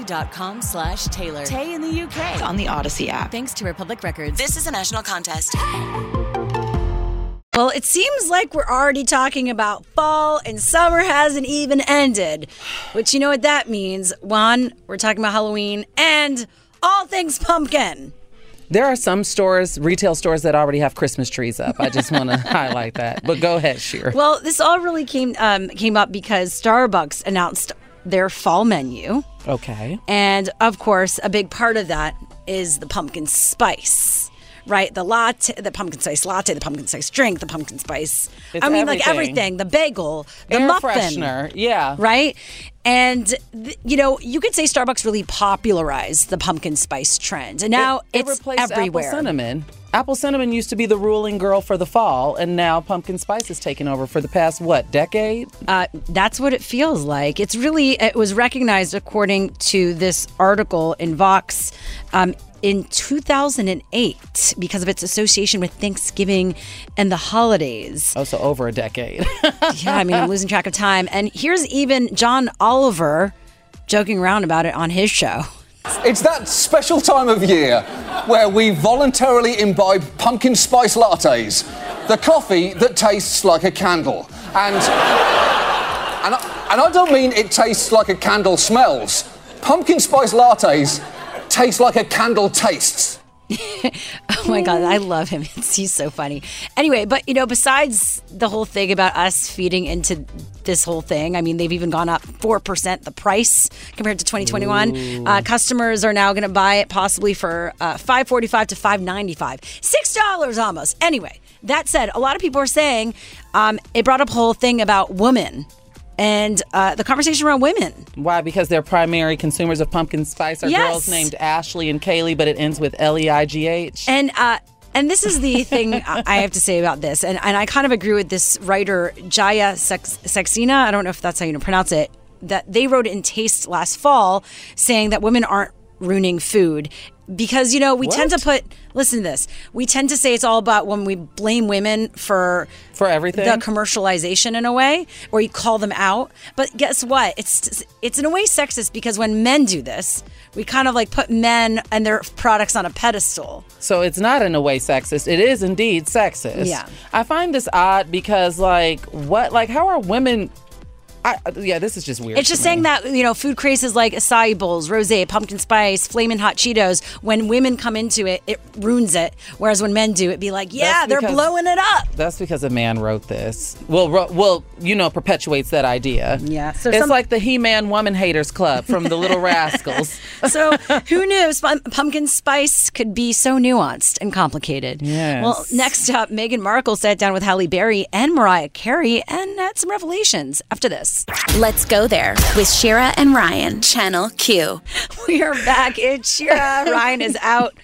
odyssey.com slash Taylor. Tay in the UK. on the Odyssey app. Thanks to Republic Records. This is a national contest. Well, it seems like we're already talking about fall and summer hasn't even ended. Which you know what that means. One, we're talking about Halloween and all things pumpkin. There are some stores, retail stores, that already have Christmas trees up. I just want to highlight that. But go ahead, Shira. Well, this all really came um, came up because Starbucks announced their fall menu. Okay. And of course, a big part of that is the pumpkin spice, right? The latte, the pumpkin spice latte, the pumpkin spice drink, the pumpkin spice. It's I mean, like everything. everything. The bagel, the Air muffin, freshener, yeah. right? And th- you know, you could say Starbucks really popularized the pumpkin spice trend, and now it, it it's replaced everywhere. apple cinnamon. Apple cinnamon used to be the ruling girl for the fall, and now pumpkin spice has taken over for the past what decade? Uh, that's what it feels like. It's really it was recognized according to this article in Vox. Um, in 2008, because of its association with Thanksgiving and the holidays. Oh, so over a decade. yeah, I mean, I'm losing track of time. And here's even John Oliver joking around about it on his show. It's that special time of year where we voluntarily imbibe pumpkin spice lattes, the coffee that tastes like a candle. And, and, I, and I don't mean it tastes like a candle smells. Pumpkin spice lattes taste like a candle tastes. Oh my God, I love him. He's so funny. Anyway, but you know, besides the whole thing about us feeding into this whole thing, I mean, they've even gone up 4% the price compared to 2021. Uh, customers are now going to buy it possibly for uh, 545 to 595 $6 almost. Anyway, that said, a lot of people are saying um, it brought up a whole thing about women and uh, the conversation around women. Why? Because they're primary consumers of pumpkin spice are Yes. girls named Ashley and Kaylee, but it ends with L E I G H. And uh, and this is the thing I have to say about this, and, and I kind of agree with this writer Jaya Sex- Saxena. I don't know if that's how you pronounce it. That they wrote in Taste last fall, saying that women aren't ruining food because you know we tend to put listen to this we tend to say it's all about when we blame women for for everything the commercialization in a way where you call them out but guess what it's it's in a way sexist because when men do this we kind of like put men and their products on a pedestal So it's not in a way sexist. It is indeed sexist. Yeah. I find this odd because, like, what, like, how are women? I, uh, yeah, this is just weird. It's just saying that you know food crazes like acai bowls, rosé, pumpkin spice, flaming hot Cheetos. When women come into it, it ruins it. Whereas when men do, it be like, yeah, That's they're blowing it up. That's because a man wrote this. Well, ro- well, you know, perpetuates that idea. Yeah. So it's some- like the He-Man Woman Haters Club from the Little Rascals. So who knew Sp- pumpkin spice could be so nuanced and complicated? Yes. Well, next up, Meghan Markle sat down with Halle Berry and Mariah Carey and had some revelations. After this, Let's go there with Shira and Ryan, Channel Q. we are back. It's Shira. Ryan is out.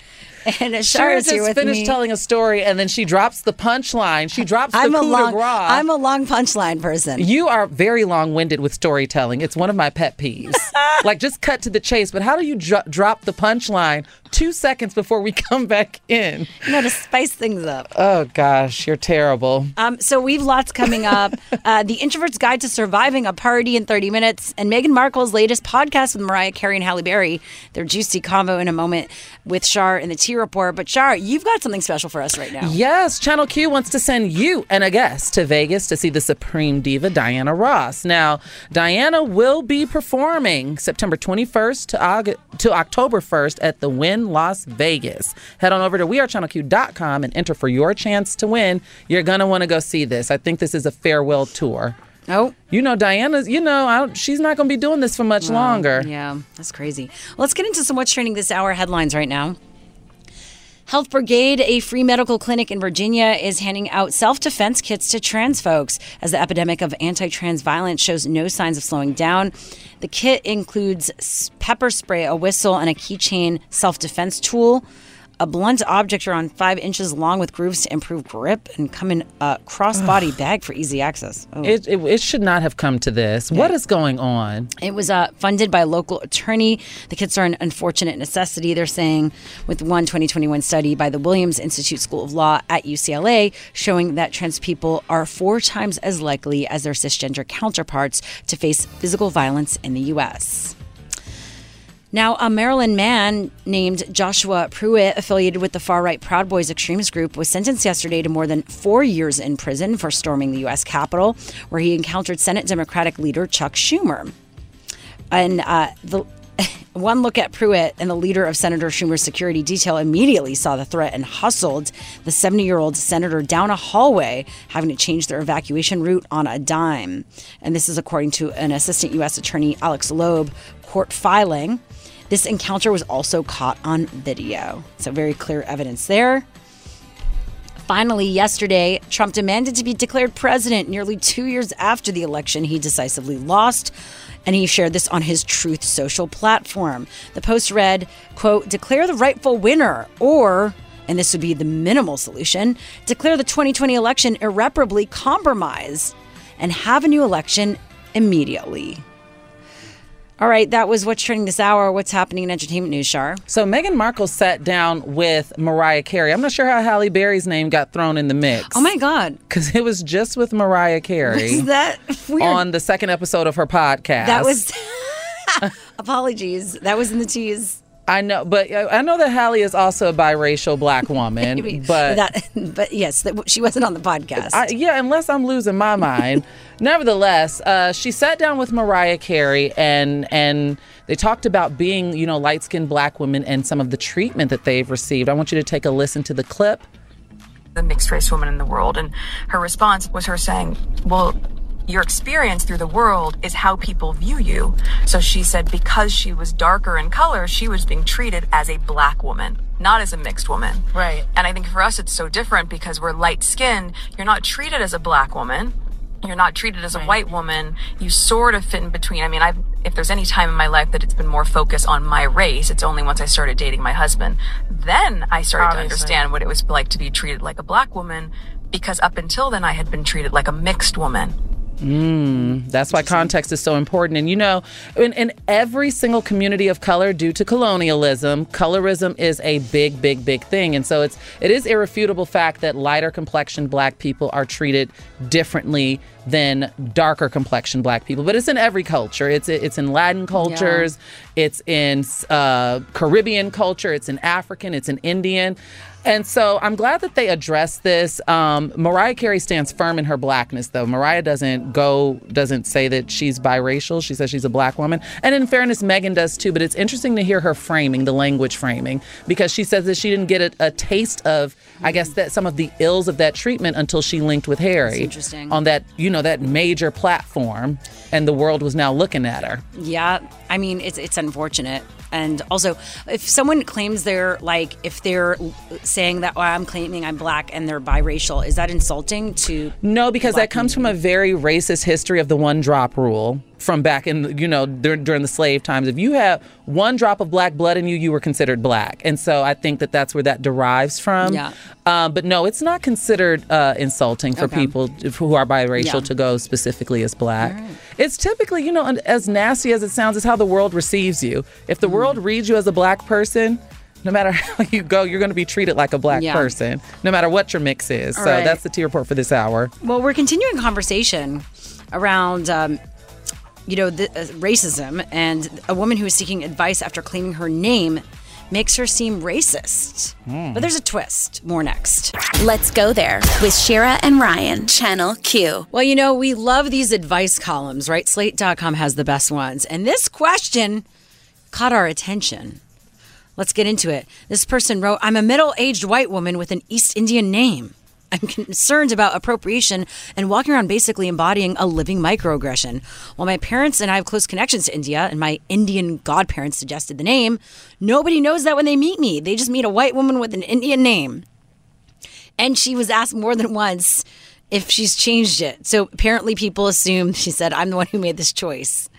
And Ashara Shara here just with finished me. telling a story and then she drops the punchline. She drops the I'm a coup de long, grace. I'm a long punchline person. You are very long-winded with storytelling. It's one of my pet peeves. like just cut to the chase. But how do you dro- drop the punchline two seconds before we come back in? You know, to spice things up. Oh gosh, you're terrible. Um, so we've lots coming up. Uh, the Introvert's Guide to Surviving a Party in 30 Minutes, and Meghan Markle's latest podcast with Mariah Carey and Halle Berry. Their juicy convo in a moment with Shar and the Report. But Char, you've got something special for us right now. Yes, Channel Q wants to send you and a guest to Vegas to see the Supreme Diva Diana Ross. Now, Diana will be performing September 21st to, August, to October 1st at the Wynn Las Vegas. Head on over to wearechannelq.com and enter for your chance to win. You're going to want to go see this. I think this is a farewell tour. Oh. You know, Diana's, you know, I don't, she's not going to be doing this for much Wow. longer. Yeah, that's crazy. Let's get into some what's trending this hour headlines right now. Health Brigade, a free medical clinic in Virginia, is handing out self defense kits to trans folks as the epidemic of anti trans violence shows no signs of slowing down. The kit includes pepper spray, a whistle, and a keychain self defense tool. A blunt object around five inches long with grooves to improve grip and come in a crossbody bag for easy access. Oh. It, it, it should not have come to this. What is going on? It was uh, funded by a local attorney. The kits are an unfortunate necessity, they're saying, with one 2021 study by the Williams Institute School of Law at UCLA showing that trans people are four times as likely as their cisgender counterparts to face physical violence in the U.S. Now, a Maryland man named Joshua Pruitt, affiliated with the far right Proud Boys extremist group, was sentenced yesterday to more than four years in prison for storming the U.S. Capitol, where he encountered Senate Democratic leader Chuck Schumer. And uh, the one look at Pruitt and the leader of Senator Schumer's security detail immediately saw the threat and hustled the 70 year old senator down a hallway, having to change their evacuation route on a dime. And this is according to an assistant U.S. attorney, Alex Loeb, court filing. This encounter was also caught on video. So, very clear evidence there. finally, yesterday, Trump demanded to be declared president nearly two years after the election he decisively lost. And he shared this on his Truth Social platform. The post read, quote, declare the rightful winner, or, and this would be the minimal solution, declare the 2020 election irreparably compromised and have a new election immediately. All right, that was what's trending this hour. What's happening in entertainment news, Shar? So Meghan Markle sat down with Mariah Carey. I'm not sure how Halle Berry's name got thrown in the mix. Oh my God! Because it was just with Mariah Carey. Is that weird? on the second episode of her podcast? That was. Apologies. That was in the tease. I know, but I know that Halle is also a biracial black woman. Maybe. but that, but yes, that, she wasn't on the podcast. I, yeah, unless I'm losing my mind. Nevertheless, uh, she sat down with Mariah Carey and and they talked about being, you know, light skinned black women and some of the treatment that they've received. I want you to take a listen to the clip. The mixed race woman in the world, and her response was her saying, "Well." Your experience through the world is how people view you. So she said because she was darker in color, she was being treated as a black woman, not as a mixed woman. Right. And I think for us, it's so different because we're light skinned. You're not treated as a black woman. You're not treated as a white woman. You sort of fit in between. I mean, I've, if there's any time in my life that it's been more focused on my race, it's only once I started dating my husband. Then I started Obviously. to understand what it was like to be treated like a black woman because up until then I had been treated like a mixed woman. Mm, that's why context is so important. And you know, in, in every single community of color, due to colonialism, colorism is a big, big, big thing. And so it's it is irrefutable fact that lighter complexion black people are treated differently than darker complexion black people. But it's in every culture. It's it's in Latin cultures, it's in uh, Caribbean culture, it's in African, it's in Indian. And so I'm glad that they addressed this. Um, Mariah Carey stands firm in her blackness, though. Mariah doesn't go, doesn't say that she's biracial. She says she's a black woman. And in fairness, Meghan does too. But it's interesting to hear her framing, the language framing, because she says that she didn't get a, a taste of, I guess, that some of the ills of that treatment until she linked with Harry interesting. on that, you know, that major platform, and the world was now looking at her. Yeah, I mean it's it's unfortunate, and also if someone claims they're like if they're saying that oh, I'm claiming I'm black and they're biracial, is that insulting to? No, because that comes from a very racist history of the one drop rule from back in you know during, during the slave times. If you have one drop of black blood in you, you were considered black, and so I think that that's where that derives from. Yeah. Um, but no, it's not considered uh, insulting for Okay. people who are biracial Yeah. to go specifically as black. It's typically, you know, as nasty as it sounds, is how the world receives you. If the world reads you as a black person. No matter how you go, you're going to be treated like a black Yeah. person, no matter what your mix is. All so right. that's the T report for this hour. Well, we're continuing conversation around. Um, you know, the, uh, racism and a woman who is seeking advice after claiming her name makes her seem racist. But there's a twist. More next. Let's go there with Shira and Ryan, Channel Q. Well, you know, we love these advice columns, right? Slate.com has the best ones. And this question caught our attention. Let's get into it. This person wrote I'm a middle aged white woman with an East Indian name. I'm concerned about appropriation and walking around basically embodying a living microaggression. While my parents and I have close connections to India, and my Indian godparents suggested the name, nobody knows that when they meet me. They just meet a white woman with an Indian name. And she was asked more than once if she's changed it. So apparently people assume she said, I'm the one who made this choice.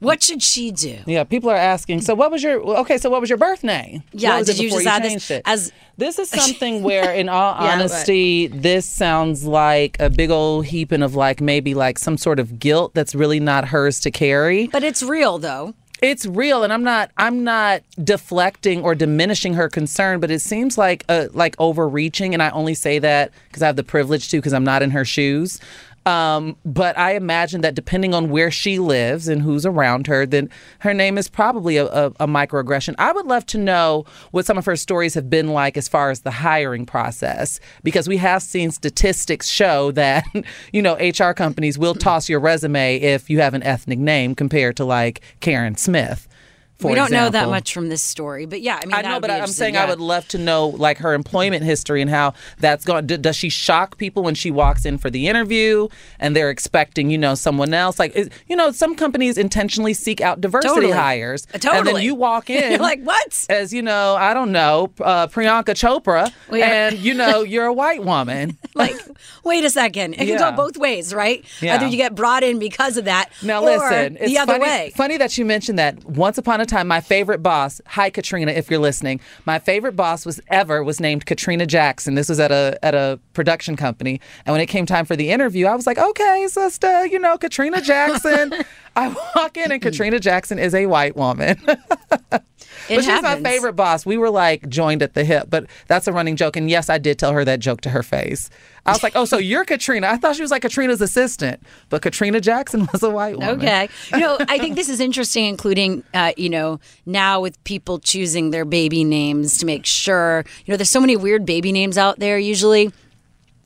What should she do? Yeah, people are asking. So, what was your okay? So, what was your birth name? Yeah, did you just add this it? as- this is something where, in all Yeah, but- honesty, this sounds like a big old heaping of like maybe like some sort of guilt that's really not hers to carry. But it's real though. It's real, and I'm not. I'm not deflecting or diminishing her concern, but it seems like uh, like overreaching, and I only say that because I have the privilege to, because I'm not in her shoes. Um, but I imagine that depending on where she lives and who's around her, then her name is probably a, a, a microaggression. I would love to know what some of her stories have been like as far as the hiring process, because we have seen statistics show that, you know, HR companies will toss your resume if you have an ethnic name compared to like Karen Smith we don't know that much from this story, but yeah, I mean, I know, but I'm saying yeah. I would love to know like her employment history and how that's going. D- does she shock people when she walks in for the interview and they're expecting, you know, someone else? Like, is, you know, some companies intentionally seek out diversity Totally. hires, Uh, and then you walk in, You're like, what? As you know, I don't know, uh, Priyanka Chopra, Well, yeah. and you know, you're a white woman. like, wait a second. It can Yeah. go both ways, right? Yeah. Either you get brought in because of that, Now or listen, it's the other funny, way. Funny that you mentioned that. Once upon a time, my favorite boss, hi Katrina, if you're listening, my favorite boss was ever was named Katrina Jackson. This was at a at a production company, and when it came time for the interview, I was like, okay, sister, you know, Katrina Jackson. I walk in, and Katrina Jackson is a white woman. but she's my favorite boss. We were like joined at the hip, but that's a running joke. And yes, I did tell her that joke to her face. I was like, "Oh, so you're Katrina?" I thought she was like Katrina's assistant, but Katrina Jackson was a white woman. Okay. You know, I think this is interesting, including, uh, you know, now with people choosing their baby names to make sure, you know, there's so many weird baby names out there usually.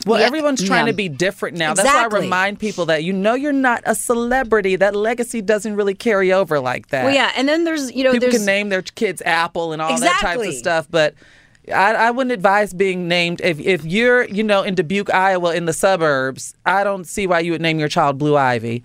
Well, Yeah. everyone's trying Yeah. to be different now. That's why I remind people that you know you're not a celebrity. That legacy doesn't really carry over like that. Well, yeah. And then there's, you know, people there's. can name their kids Apple and all that types of stuff, but. I, I wouldn't advise being named if if you're you know in Dubuque, Iowa, in the suburbs. I don't see why you would name your child Blue Ivy.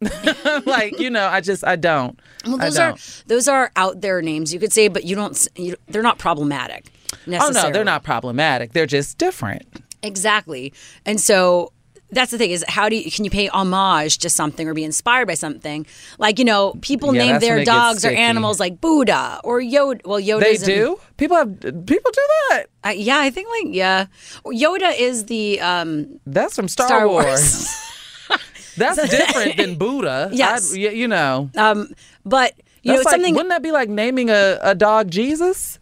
like you know, I just I don't. well, those are don't. those are out there names you could say, but you don't. You, they're not problematic. Oh no, they're not problematic. They're just different. Exactly. And so that's the thing is how do you can you pay homage to something or be inspired by something? Like, you know, people Yeah, name their dogs or animals like Buddha or Yoda. Well, Yoda They do. People have people do that. Uh, yeah, I think like yeah. Yoda is the um That's from Star, Star Wars. Wars. That's different than Buddha. Yes. I'd- you know. um but you know That's it's like, something Wouldn't that be like naming a, a dog Jesus?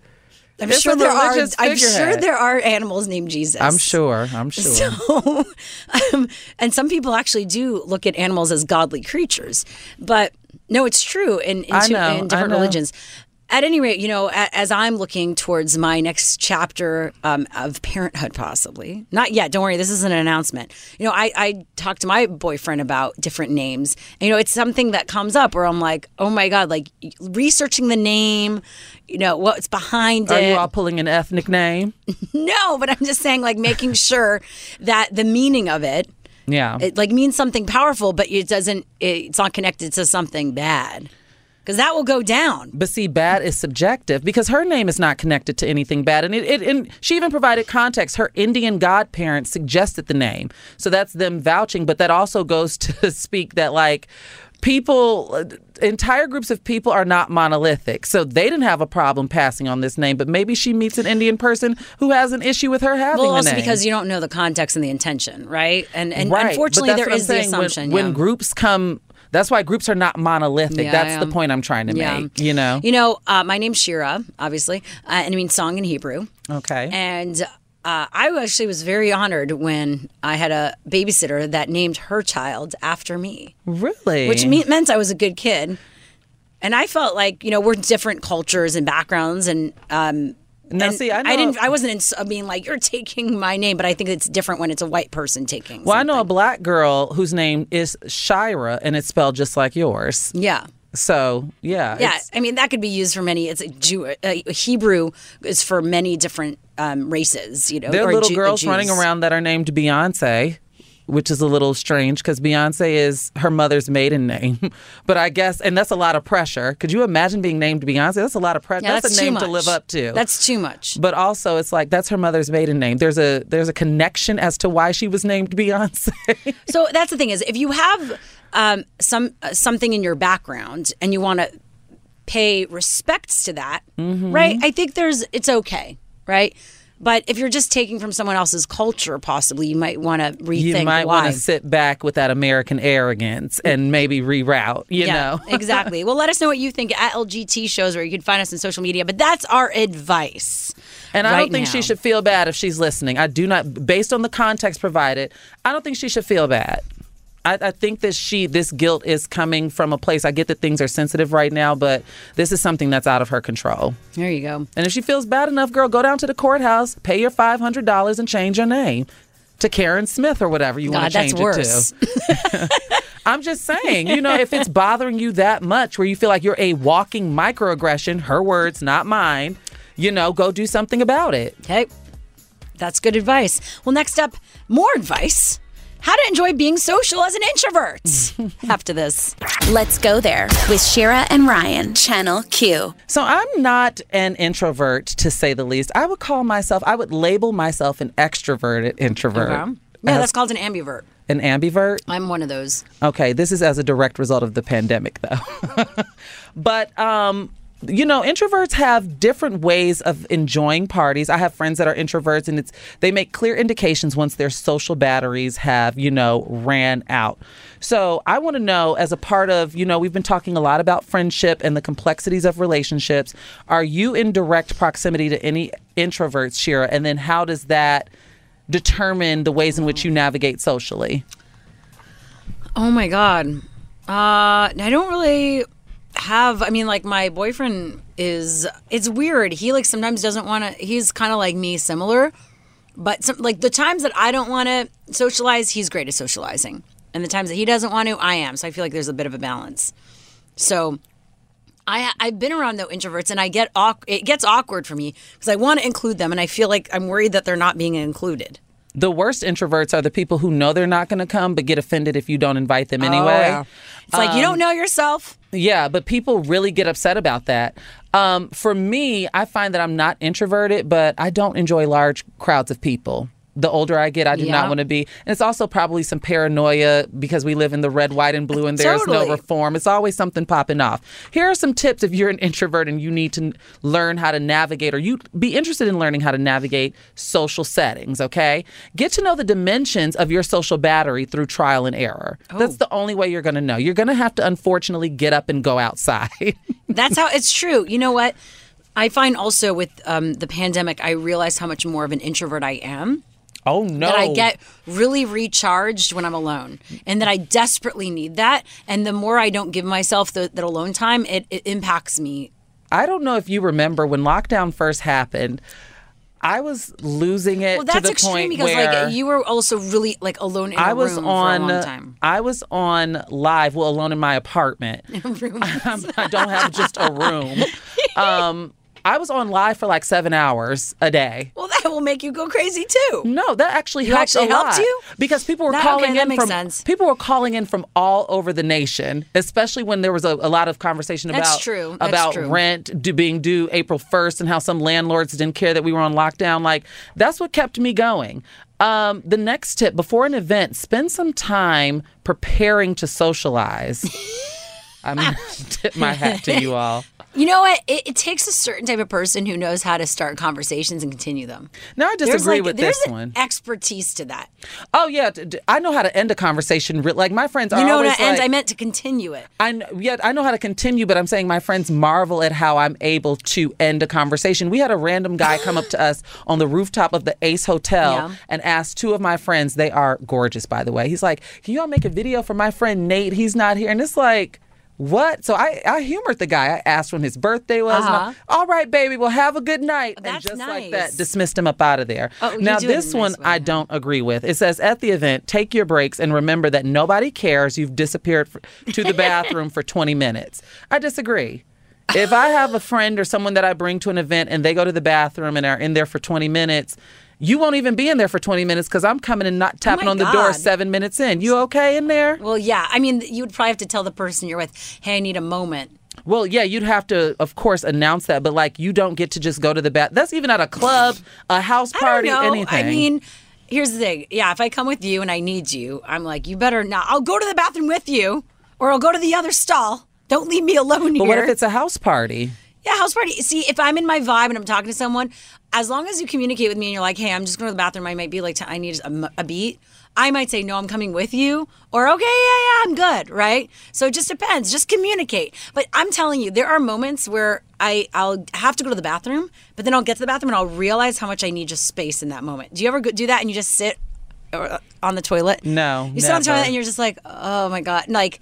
I'm It's sure there are I'm sure there are animals named Jesus. I'm sure. I'm sure. So, um, and some people actually do look at animals as godly creatures, but no, it's true in in, two- know, in different religions. At any rate, you know, as I'm looking towards my next chapter um, of parenthood, possibly not yet. Don't worry, this is an announcement. You know, I, I talked to my boyfriend about different names. And, you know, it's something that comes up where I'm like, oh my god, like researching the name. You know what's behind Are it. Are you all pulling an ethnic name? no, but I'm just saying, like making sure that the meaning of it Yeah. it like means something powerful, but it doesn't. It's not connected to something bad, because that will go down. But see, bad is subjective because her name is not connected to anything bad, and it, it and she even provided context. Her Indian godparents suggested the name, so that's them vouching. But that also goes to speak that like people, entire groups of people are not monolithic, so they didn't have a problem passing on this name. But maybe she meets an Indian person who has an issue with her having Well, also because you don't know the context and the intention, right? And and right. unfortunately, there is the. When- assumption. when, yeah. groups come. That's why groups are not monolithic. Yeah, that's the point I'm trying to Yeah. make. You know. You know, uh, my name's Shira, obviously, uh, and it means song in Hebrew. Okay. And uh, I actually was very honored when I had a babysitter that named her child after me. Really? Which me- meant I was a good kid. And I felt like, you know, we're different cultures and backgrounds and um Now, and see, I know- didn't I wasn't ins- I mean like you're taking my name, but I think it's different when it's a white person taking. Well, I know a black girl whose name is Shira, and it's spelled just like yours. Yeah. So yeah, Yeah, I mean that could be used for many. It's a Jew. Uh, Hebrew is for many different um, races. You know, there are little girls running around that are named Beyonce, which is a little strange because Beyonce is her mother's maiden name. but I guess, and that's a lot of pressure. Could you imagine being named Beyonce? That's a lot of pressure. Yeah, that's, that's a too name to live up to. That's too much. But also, it's like that's her mother's maiden name. There's a there's a connection as to why she was named Beyonce. So that's the thing is, if you have um, some uh, something in your background and you want to pay respects to that, Mm-hmm. right? I think there's it's okay, right? But if you're just taking from someone else's culture, possibly you might want to rethink you might want to sit back with that American arrogance and maybe reroute. You yeah, know, exactly. Well, let us know what you think at LGT shows, where you can find us on social media. But that's our advice. And I don't think now. she should feel bad if she's listening. I do not, based on the context provided, I don't think she should feel bad. I, I think that she, this guilt is coming from a place. I get that things are sensitive right now, but this is something that's out of her control. There you go. And if she feels bad enough, girl, go down to the courthouse, pay your five hundred dollars, and change your name to Karen Smith or whatever you want to change that's worse. it to. I'm just saying, you know, if it's bothering you that much where you feel like you're a walking microaggression, her words, not mine, you know, go do something about it. Okay. That's good advice. Well, next up, more advice. How to enjoy being social as an introvert. After this. Let's go there with Shira and Ryan, Channel Q. So I'm not an introvert to say the least. I would call myself, I would label myself an extroverted introvert. Okay. Yeah, that's called an ambivert. An ambivert? I'm one of those. Okay, this is as a direct result of the pandemic though. but um you know, introverts have different ways of enjoying parties. I have friends that are introverts and it's they make clear indications once their social batteries have, you know, ran out. So, I want to know as a part of, you know, we've been talking a lot about friendship and the complexities of relationships. Are you in direct proximity to any introverts, Shira? And then how does that determine the ways in which you navigate socially? Oh my god. Uh I don't really have I mean like my boyfriend is it's weird. He like sometimes doesn't want to he's kind of like me similar. But some, like the times that I don't want to socialize, he's great at socializing. And the times that he doesn't want to, I am. So I feel like there's a bit of a balance. So I I've been around though introverts and I get it gets awkward for me because I want to include them and I feel like I'm worried that they're not being included. The worst introverts are the people who know they're not going to come but get offended if you don't invite them oh, anyway. Oh, yeah. It's like you don't know yourself. Yeah, but people really get upset about that. Um, for me, I find that I'm not introverted, but I don't enjoy large crowds of people. The older I get, I do Yeah. not want to be. And it's also probably some paranoia because we live in the red, white, and blue and there's Totally. no reform. It's always something popping off. Here are some tips if you're an introvert and you need to learn how to navigate or you be interested in learning how to navigate social settings, okay? Get to know the dimensions of your social battery through trial and error. That's the only way you're going to know. You're going to have to unfortunately get up and go outside. That's how it's true. You know what? I find also with um, the pandemic, I realize how much more of an introvert I am. Oh no! That I get really recharged when I'm alone, and that I desperately need that. And the more I don't give myself the, that alone time, it, it impacts me. I don't know if you remember when lockdown first happened. I was losing it Well, to that's the extreme point because where like you were also really like alone in a I was room on for a long time. I was on live, well, alone in my apartment. I don't have just a room. Um, I was on live for like seven hours a day. Well, that will make you go crazy too. No, that actually You helped actually a helped lot. you? because people were calling okay, that in makes from sense. people were calling in from all over the nation, especially when there was a, a lot of conversation That's about true. That's about true. rent due, being due April first and how some landlords didn't care that we were on lockdown. Like that's what kept me going. Um, the next tip before an event, spend some time preparing to socialize. I'm gonna tip my hat to you all. You know what? It, it takes a certain type of person who knows how to start conversations and continue them. No, I There's, disagree like- with there's this an one. Expertise to that. Oh yeah, I know how to end a conversation. Like my friends are You know always what I, and like, I meant to continue it. I yeah, I know how to continue, but I'm saying my friends marvel at how I'm able to end a conversation. We had a random guy come up to us on the rooftop of the Ace Hotel Yeah. and asked two of my friends. They are gorgeous, by the way. He's like, "Can you all make a video for my friend Nate? He's not here." And it's like. What? So I, I humored the guy. I asked when his birthday was. Uh-huh. all right, baby. Well, have a good night. and That's just like that, dismissed him up out of there. Oh, now do it in a this nice one I don't agree with. It says at the event, take your breaks and remember that nobody cares. You've disappeared for, to the bathroom for 20 minutes. I disagree. If I have a friend or someone that I bring to an event and they go to the bathroom and are in there for 20 minutes, you won't even be in there for 20 minutes because I'm coming and not oh tapping my on the door seven minutes in. You okay in there? Well, yeah. I mean, you would probably have to tell the person you're with, hey, I need a moment. Well, yeah, you'd have to, of course, announce that, but like you don't get to just go to the bath. That's even at a club, a house party, I anything. I mean, here's the thing. Yeah, if I come with you and I need you, I'm like, you better not. I'll go to the bathroom with you, or I'll go to the other stall. Don't leave me alone but here. what if it's a house party? Yeah, house party. See, if I'm in my vibe and I'm talking to someone, as long as you communicate with me and you're like, hey, I'm just going to the bathroom, I might be like, I need a beat. I might say, no, I'm coming with you. Or, okay, yeah, yeah, I'm good, right? So it just depends. Just communicate. But I'm telling you, there are moments where I, I'll have to go to the bathroom, but then I'll get to the bathroom and I'll realize how much I need just space in that moment. Do you ever go, do that and you just sit uh, on the toilet? No, You sit on the toilet and you're just like, oh my God. Like,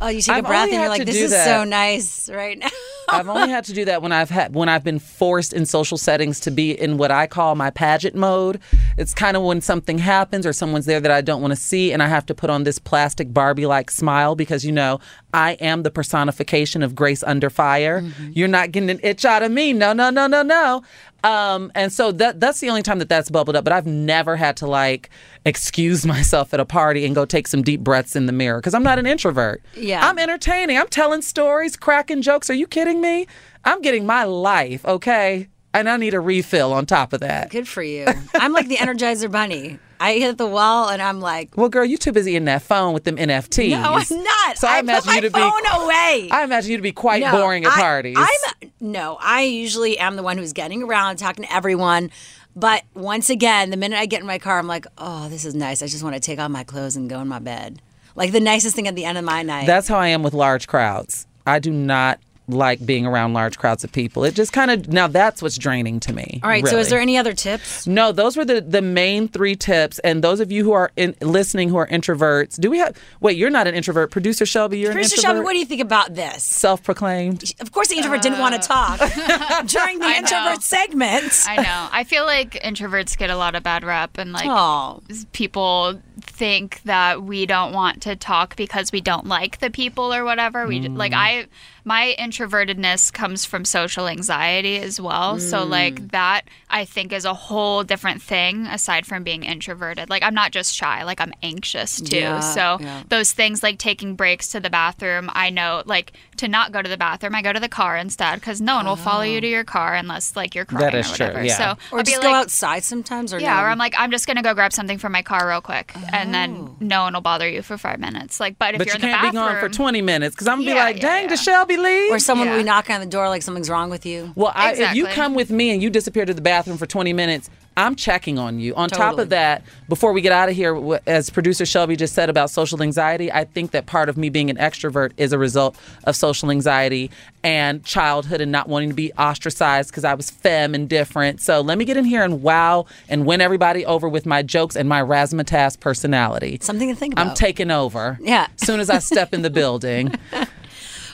oh, you take I've a breath and you're like, this is that. so nice right now. I've only had to do that when I've had when I've been forced in social settings to be in what I call my pageant mode. It's kind of when something happens or someone's there that I don't want to see, and I have to put on this plastic Barbie-like smile because you know I am the personification of grace under fire. Mm-hmm. You're not getting an itch out of me. No, no, no, no, no. Um, and so that that's the only time that that's bubbled up. But I've never had to like excuse myself at a party and go take some deep breaths in the mirror because I'm not an introvert. Yeah. I'm entertaining. I'm telling stories, cracking jokes. Are you kidding me? I'm getting my life, okay? And I need a refill on top of that. Good for you. I'm like the Energizer Bunny. I hit the wall and I'm like, Well, girl, you too busy in that phone with them NFTs. no, I'm not. So I, I imagine you to be phone away. I imagine you to be quite No, boring at I- parties. I'm no, I usually am the one who's getting around, talking to everyone. But once again, the minute I get in my car, I'm like, oh, this is nice. I just want to take off my clothes and go in my bed. Like the nicest thing at the end of my night. That's how I am with large crowds. I do not like being around large crowds of people. It just kind of now that's what's draining to me. All right. So, is there any other tips? No, those were the the main three tips. And those of you who are in, listening who are introverts, do we have? Wait, you're not an introvert, producer Shelby. You're Producer an Shelby, what do you think about this? Self-proclaimed. Of course, the introvert didn't want to uh. talk during the I know. introvert segment. I know. I feel like introverts get a lot of bad rep, and like Aw. people think that we don't want to talk because we don't like the people or whatever. We like mm. I my introvertedness comes from social anxiety as well. So Mm. like that I think is a whole different thing aside from being introverted. Like I'm not just shy, like I'm anxious too. Yeah, so yeah. those things like taking breaks to the bathroom, I know like to not go to the bathroom, I go to the car instead because no one will follow you to your car unless like you're crying That is or true, whatever. yeah. So Or I'll be just like, go outside sometimes, or yeah, no? or I'm like, I'm just gonna go grab something from my car real quick, and Oh. then no one will bother you for five minutes. Like, but if but you're you in the can't bathroom, be gone for 20 minutes because I'm gonna be Yeah, like, yeah, dang, yeah. does Shelby leave? or someone will Yeah. be knocking on the door like something's wrong with you. Well, I, if you come with me and you disappear to the bathroom for 20 minutes, I'm checking on you. On top of that, before we get out of here, as producer Shelby just said about social anxiety, I think that part of me being an extrovert is a result of social anxiety and childhood and not wanting to be ostracized because I was femme and different. So let me get in here and wow and win everybody over with my jokes and my razzmatazz personality. Something to think about. I'm taking over. Yeah. As soon as I step in the building.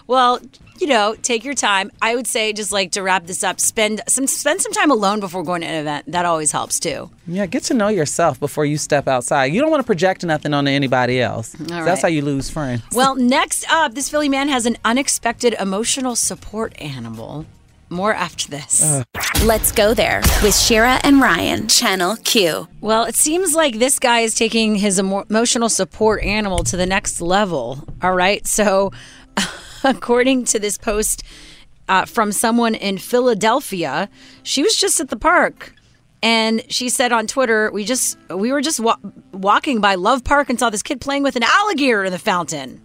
Well, you know, take your time. I would say just like to wrap this up, spend some spend some time alone before going to an event. That always helps too. Yeah, get to know yourself before you step outside. You don't want to project nothing onto anybody else. So right. That's how you lose friends. Well, next up, this Philly man has an unexpected emotional support animal. More after this. Let's go there with Shira and Ryan, Channel Q. Well, it seems like this guy is taking his emo- emotional support animal to the next level. All right. So, according to this post uh, from someone in Philadelphia, she was just at the park. And she said on Twitter, "We just we were just wa- walking by Love Park and saw this kid playing with an alligator in the fountain."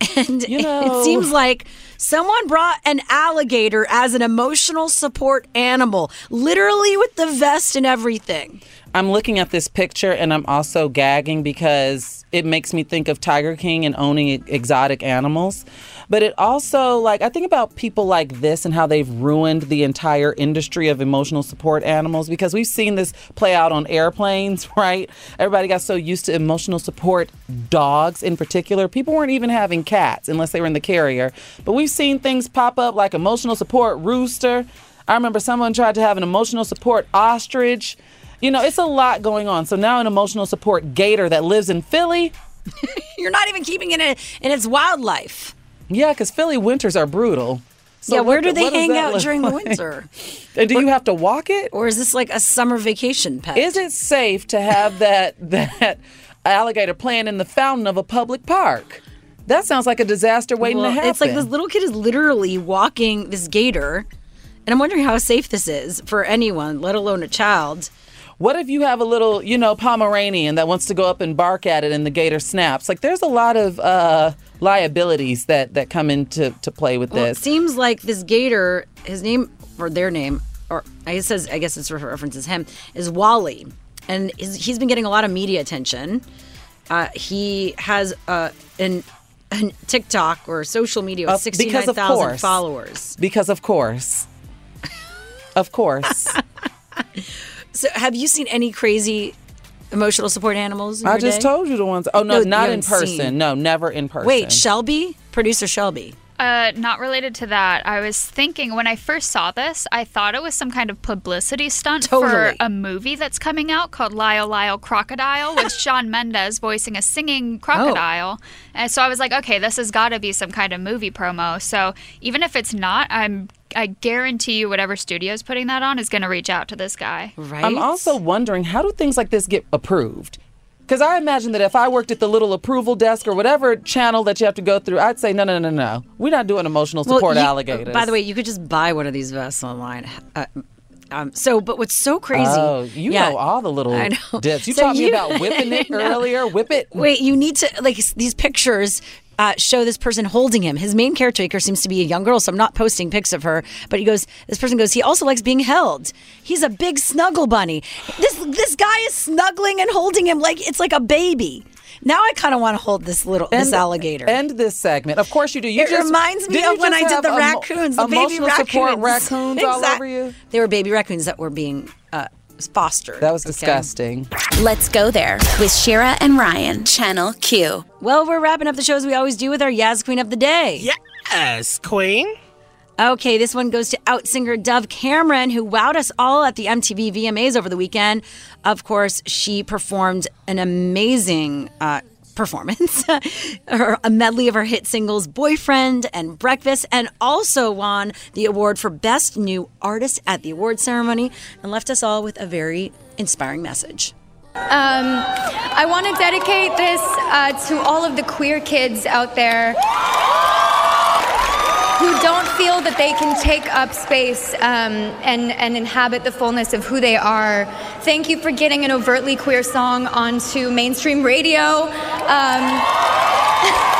And You know- it seems like someone brought an alligator as an emotional support animal, literally with the vest and everything. I'm looking at this picture and I'm also gagging because it makes me think of Tiger King and owning exotic animals. But it also, like, I think about people like this and how they've ruined the entire industry of emotional support animals because we've seen this play out on airplanes, right? Everybody got so used to emotional support dogs in particular. People weren't even having cats unless they were in the carrier. But we've seen things pop up like emotional support rooster. I remember someone tried to have an emotional support ostrich. You know, it's a lot going on. So now an emotional support gator that lives in Philly. You're not even keeping it in, in its wildlife. Yeah, because Philly winters are brutal. So yeah, where do they hang out during the winter? And do you have to walk it? Or is this like a summer vacation pet? Is it safe to have that that alligator playing in the fountain of a public park? That sounds like a disaster waiting Well, to happen. It's like this little kid is literally walking this gator, and I'm wondering how safe this is for anyone, let alone a child. What if you have a little, you know, Pomeranian that wants to go up and bark at it and the gator snaps? Like there's a lot of uh, liabilities that, that come into to play with Well, it this. seems like this gator, his name or their name, or I guess says I guess it's refer- references him, is Wally, and is, he's been getting a lot of media attention. Uh, he has uh, an, an TikTok or social media with because sixty nine of thousand followers. Because of course. of course. So, have you seen any crazy emotional support animals? In I just day? told you the ones. Oh no, No, not in person. seen. No, never in person. Wait, Shelby, producer Shelby. Uh, not related to that. I was thinking when I first saw this, I thought it was some kind of publicity stunt for a movie that's coming out called Lyle Lyle Crocodile with Shawn Mendes voicing a singing crocodile. Oh. And so I was like, okay, this has got to be some kind of movie promo. So even if it's not, I'm I guarantee you whatever studio is putting that on is going to reach out to this guy. Right. I'm also wondering how do things like this get approved? Because I imagine that if I worked at the little approval desk or whatever channel that you have to go through, I'd say, no, no, no, no. We're not doing emotional Well, support you- alligators. By the way, you could just buy one of these vests online. Uh, um, so, but what's so crazy? Oh, you Yeah, know all the little I know. dips. You So taught me about whipping it earlier. Whip it. Wait, you need to like these pictures. Uh, show this person holding him. His main caretaker seems to be a young girl, so I'm not posting pics of her. But he goes, this person goes, he also likes being held. He's a big snuggle bunny. This this guy is snuggling and holding him like it's like a baby. Now I kind of want to hold this little this alligator. End this segment. Of course you do. You it just, reminds me of when I did the raccoons, the baby raccoons. raccoons all over you. They were baby raccoons that were being uh, fostered. That was okay? disgusting. Let's go there with Shira and Ryan, Channel Q. Well, we're wrapping up the show as we always do with our Yaz Queen of the Day. Yes, Queen. Okay, this one goes to out singer Dove Cameron, who wowed us all at the MTV VMAs over the weekend. Of course, she performed an amazing uh, performance, her, a medley of her hit singles "Boyfriend" and "Breakfast," and also won the award for Best New Artist at the award ceremony, and left us all with a very inspiring message. Um, I want to dedicate this uh, to all of the queer kids out there who don't feel that they can take up space um, and, and inhabit the fullness of who they are. Thank you for getting an overtly queer song onto mainstream radio. Um,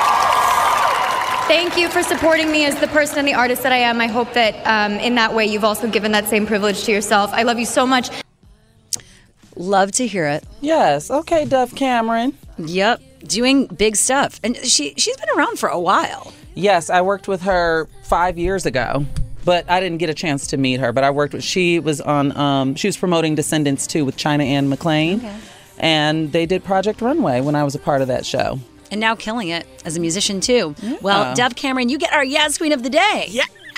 Thank you for supporting me as the person and the artist that I am. I hope that um, in that way you've also given that same privilege to yourself. I love you so much. Love to hear it. Yes. Okay, Dove Cameron. Yep, doing big stuff, and she she's been around for a while. Yes, I worked with her five years ago, but I didn't get a chance to meet her. But I worked with. She was on. Um, she was promoting Descendants 2 with China Anne McClain, and they did Project Runway when I was a part of that show. and now killing it as a musician too. Well, Yeah. Dove Cameron, you get our Yaz Queen of the Day.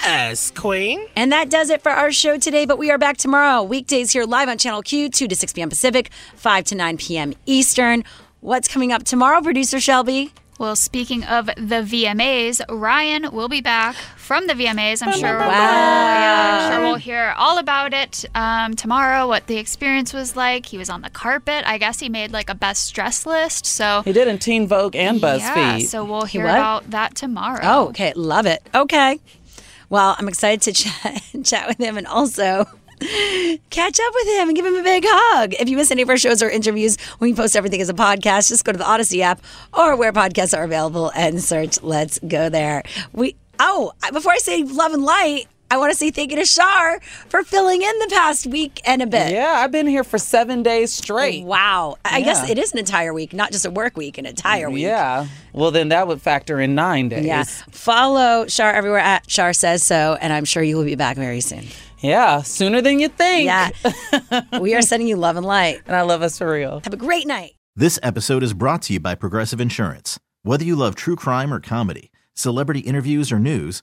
Yes, Queen. And that does it for our show today, but we are back tomorrow, weekdays here live on Channel Q, 2 to 6 p.m. Pacific, 5 to 9 p.m. Eastern. What's coming up tomorrow, producer Shelby? Well, speaking of the VMAs, Ryan will be back from the VMAs. I'm sure. Wow. Yeah, I'm sure we'll hear all about it um, tomorrow. What the experience was like. He was on the carpet. I guess he made like a best dress list. So He did in Teen Vogue and BuzzFeed. yeah, so we'll He hear what? about that tomorrow. Oh, okay. Love it. Okay. Well, I'm excited to chat, chat with him and also catch up with him and give him a big hug. If you miss any of our shows or interviews, we post everything as a podcast. Just go to the Audacy app or where podcasts are available and search Let's Go There. We oh, before I say love and light, I want to say thank you to Shar for filling in the past week and a bit. Yeah, I've been here for seven days straight. Wow. I guess it is an entire week, not just a work week, an entire week. Yeah. Well, then that would factor in nine days. Yeah. Follow Shar everywhere at Shar Says So, and I'm sure you will be back very soon. Yeah, sooner than you think. Yeah. we are sending you love and light. And I love us for real. Have a great night. This episode is brought to you by Progressive Insurance. Whether you love true crime or comedy, celebrity interviews or news,